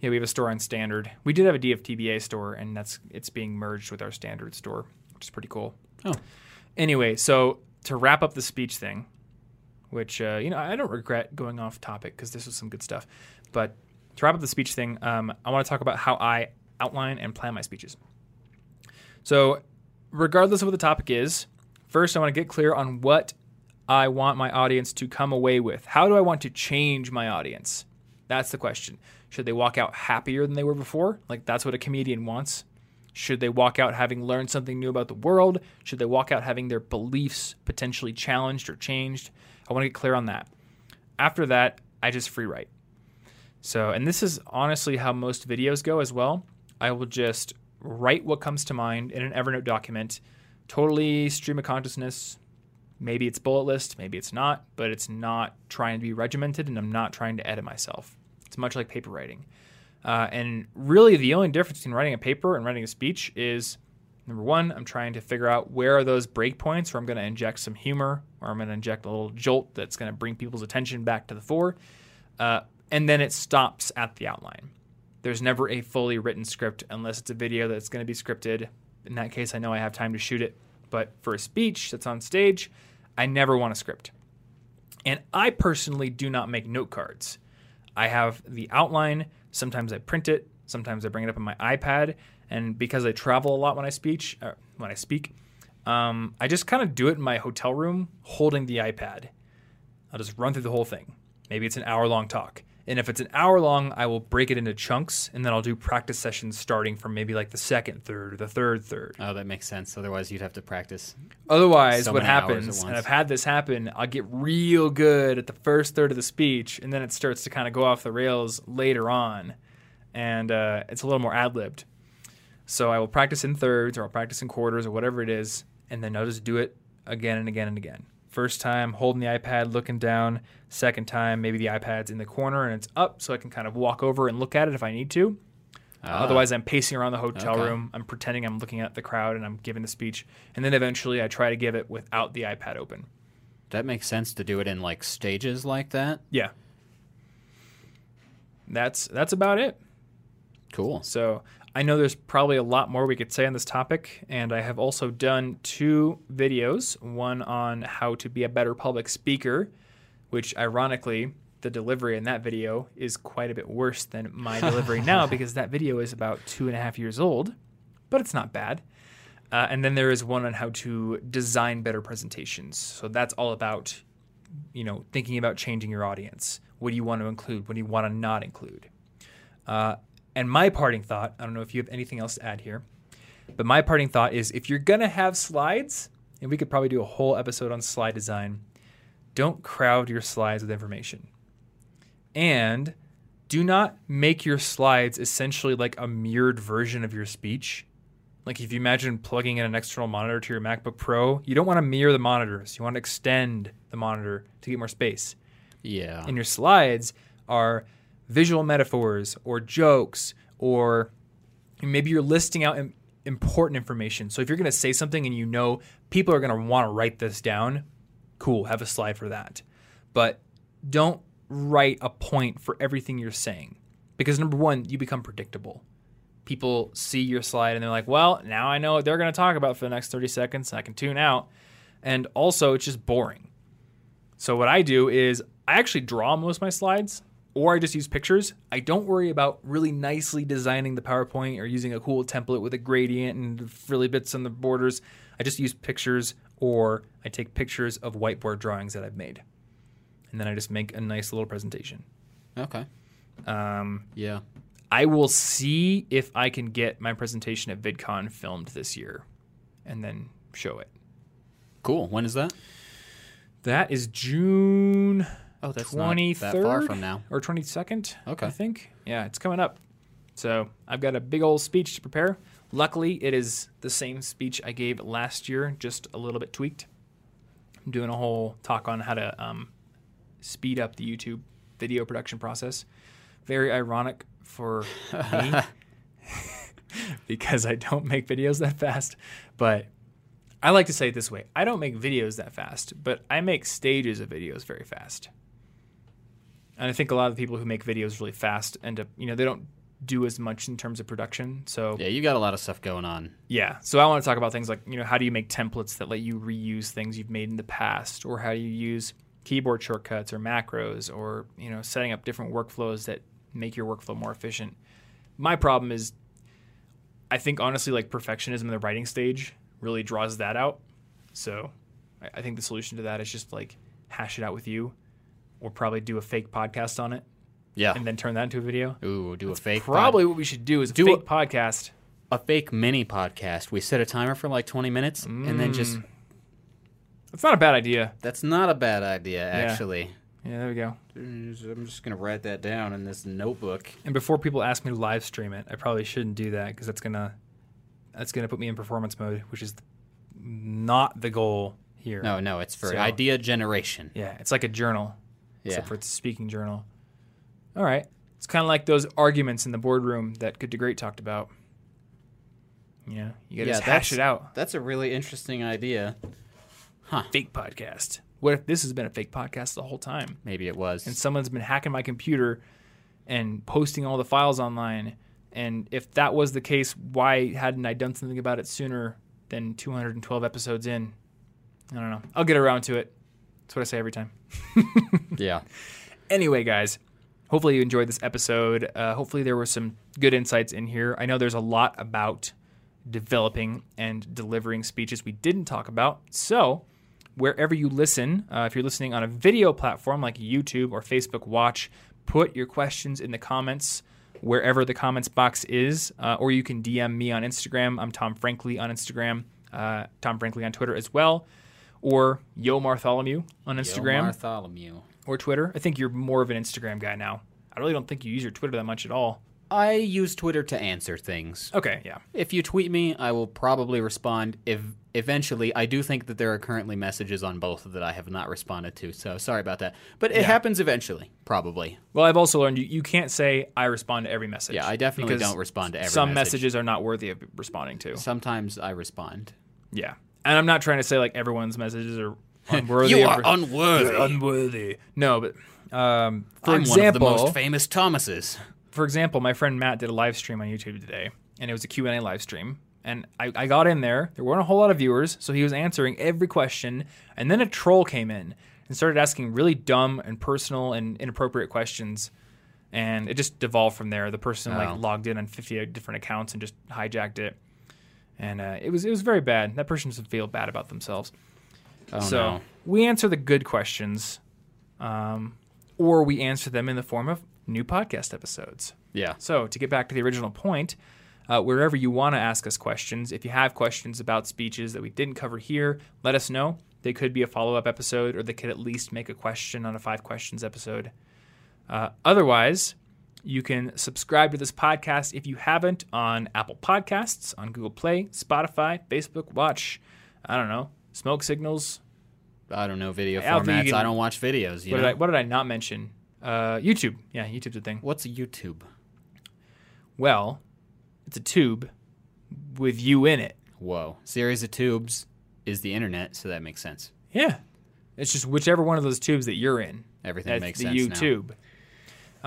yeah, we have a store on Standard. We did have a DFTBA store, and that's it's being merged with our Standard store, which is pretty cool. Oh. Anyway, so to wrap up the speech thing, which uh, you know I don't regret going off topic because this was some good stuff, but to wrap up the speech thing, um, I want to talk about how I outline and plan my speeches. So, regardless of what the topic is, first I want to get clear on what I want my audience to come away with. How do I want to change my audience? That's the question. Should they walk out happier than they were before? Like that's what a comedian wants. Should they walk out having learned something new about the world? Should they walk out having their beliefs potentially challenged or changed? I want to get clear on that. After that, I just free write. So, and this is honestly how most videos go as well. I will just write what comes to mind in an Evernote document, totally stream of consciousness. Maybe it's bullet list, maybe it's not, but it's not trying to be regimented and I'm not trying to edit myself. It's much like paper writing. Uh, and really, the only difference between writing a paper and writing a speech is number one, I'm trying to figure out where are those breakpoints where I'm going to inject some humor or I'm going to inject a little jolt that's going to bring people's attention back to the fore. Uh, and then it stops at the outline. There's never a fully written script unless it's a video that's going to be scripted. In that case, I know I have time to shoot it. But for a speech that's on stage, I never want a script. And I personally do not make note cards. I have the outline. Sometimes I print it. Sometimes I bring it up on my iPad. And because I travel a lot when I speech, uh, when I speak, um, I just kind of do it in my hotel room, holding the iPad. I'll just run through the whole thing. Maybe it's an hour long talk. And if it's an hour long, I will break it into chunks and then I'll do practice sessions starting from maybe like the second third or the third third. Oh, that makes sense. Otherwise, you'd have to practice. Otherwise, So what happens, and. I've had this happen, I'll get real good at the first third of the speech and then it starts to kind of go off the rails later on. And uh, it's a little more ad libbed. So I will practice in thirds or I'll practice in quarters or whatever it is. And then I'll just do it again and again and again. First time, holding the iPad, looking down. Second time, maybe the iPad's in the corner and it's up so I can kind of walk over and look at it if I need to. Uh, Ah. otherwise, I'm pacing around the hotel Okay. room. I'm pretending I'm looking at the crowd and I'm giving the speech. And then eventually, I try to give it without the iPad open. that makes sense to do it in like stages like that. Yeah, that's that's about it. Cool. So I know there's probably a lot more we could say on this topic, and I have also done two videos. One on how to be a better public speaker, which ironically, the delivery in that video is quite a bit worse than my delivery now because that video is about two and a half years old, but it's not bad. Uh, and then there is one on how to design better presentations. So that's all about, you know, thinking about changing your audience. What do you want to include? What do you want to not include? Uh, and my parting thought I don't know if you have anything else to add here, but my parting thought is if you're going to have slides, and we could probably do a whole episode on slide design, don't crowd your slides with information. And do not make your slides essentially like a mirrored version of your speech. Like if you imagine plugging in an external monitor to your MacBook Pro, you don't want to mirror the monitors. You want to extend the monitor to get more space Yeah. and your slides are visual metaphors or jokes or maybe you're listing out important information. So if you're going to say something and you know people are going to want to write this down, cool, have a slide for that. But don't write a point for everything you're saying because number 1, you become predictable. People see your slide and they're like, "Well, now I know what they're going to talk about for the next 30 seconds. I can tune out." And also, it's just boring. So what I do is I actually draw most of my slides or I just use pictures. I don't worry about really nicely designing the PowerPoint or using a cool template with a gradient and frilly bits on the borders. I just use pictures or I take pictures of whiteboard drawings that I've made. And then I just make a nice little presentation. Okay. Um, Yeah. I will see if I can get my presentation at VidCon filmed this year and then show it. Cool. When is that? That is June Oh, that's not that far from now. or twenty second. Okay. I think. Yeah, it's coming up. So I've got a big old speech to prepare. Luckily, it is the same speech I gave last year, just a little bit tweaked. I'm doing a whole talk on how to um, speed up the YouTube video production process. Very ironic for me because I don't make videos that fast. But I like to say it this way I don't make videos that fast, but I make stages of videos very fast. And I think a lot of the people who make videos really fast end up, you know, they don't do as much in terms of production. So Yeah, you got a lot of stuff going on. yeah. So I want to talk about things like, you know, how do you make templates that let you reuse things you've made in the past or how do you use keyboard shortcuts or macros or, you know, setting up different workflows that make your workflow more efficient. My problem is I think honestly like perfectionism in the writing stage really draws that out. So I, I think the solution to that is just like hash it out with you or probably do a fake podcast on it Yeah. and then turn that into a video. Ooh, do a fake. pod- Probably what we should do is Do a fake a- podcast a fake mini podcast. We set a timer for like 20 minutes and then just mm. It's not a bad idea. that's not a bad idea actually. Yeah, there we go. I'm just going to write that down in this notebook. And before people ask me to live stream it, I probably shouldn't do that because that's gonna that's gonna put me in performance mode, which is not the goal here. No, no, it's for So- idea generation. Yeah, it's like a journal, Yeah. except for it's a speaking journal. All right, it's kind of like those arguments in the boardroom that Good to Great talked about. You know, you gotta Yeah, hash it out. That's a really interesting idea. Fake podcast. What if this has been a fake podcast the whole time? Maybe it was. and someone's been hacking my computer and posting all the files online. And if that was the case, why hadn't I done something about it sooner than 212 episodes in? I don't know. I'll get around to it. That's what I say every time. yeah. Anyway, guys, hopefully you enjoyed this episode. Uh, hopefully there were some good insights in here. I know there's a lot about developing and delivering speeches we didn't talk about. So, wherever you listen, uh, if you're listening on a video platform like YouTube or Facebook Watch, put your questions in the comments wherever the comments box is, uh, or you can DM me on Instagram. I'm Tom Frankly on Instagram, uh, Tom Frankly on Twitter as well, or Yo Bartholomew on Instagram Yo Bartholomew. or Twitter. I think you're more of an Instagram guy now. I really don't think you use your Twitter that much at all. I use Twitter to answer things. Okay, yeah. If you tweet me, I will probably respond. If eventually, I do think that there are currently messages on both that I have not responded to. So sorry about that. But it Yeah. happens eventually, probably. Well, I've also learned you, you can't say I respond to every message. Yeah, I definitely don't respond to every Some message. messages are not worthy of responding to. Sometimes I respond. Yeah, and I'm not trying to say like everyone's messages are unworthy. you of are re- unworthy. You're unworthy. No, but um, for I'm example, one of the most famous Thomases. for example, my friend Matt did a live stream on YouTube today, and it was a Q&A live stream. And I, I got in there. There weren't a whole lot of viewers, so he was answering every question. And then a troll came in and started asking really dumb and personal and inappropriate questions. And it just devolved from there. The person Oh. like logged in on 50 different accounts and just hijacked it. And uh, it was it was very bad. That person should feel bad about themselves. Oh so no. we answer the good questions, um, or we answer them in the form of new podcast episodes. Yeah. So, to get back to the original point, uh, wherever you want to ask us questions, if you have questions about speeches that we didn't cover here, let us know. They could be a follow up episode, or they could at least make a question on a five questions episode. Uh, otherwise, you can subscribe to this podcast if you haven't on Apple Podcasts, on Google Play, Spotify, Facebook Watch, I don't know, Smoke Signals. I don't know video I don't formats. I don't watch videos. You What know? did, I, what did I not mention? Uh, YouTube. Yeah, YouTube's a thing. What's a YouTube? Well, it's a tube with you in it. Whoa. Series of tubes is the internet, so that makes sense. Yeah. It's just whichever one of those tubes that you're in. Everything makes the sense now. YouTube.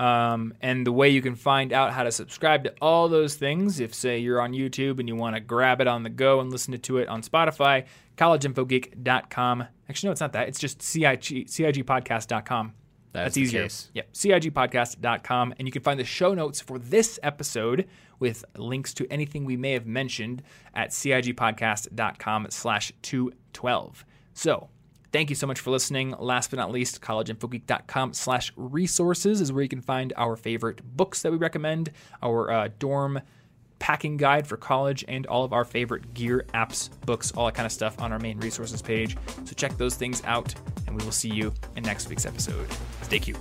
Um, and the way you can find out how to subscribe to all those things, if say you're on YouTube and you want to grab it on the go and listen to it on Spotify, collegeinfogeek.com. Actually, no, it's not that. It's just CIG, CIGpodcast.com. That's That's easier. case. Yep, CIGpodcast.com. And you can find the show notes for this episode with links to anything we may have mentioned at CIGpodcast.com slash 212. So thank you so much for listening. Last but not least, collegeinfogeek.com slash resources is where you can find our favorite books that we recommend, our uh, dorm packing guide for college, and all of our favorite gear, apps, books, all that kind of stuff on our main resources page. So check those things out, and we will see you in next week's episode. Stay cute.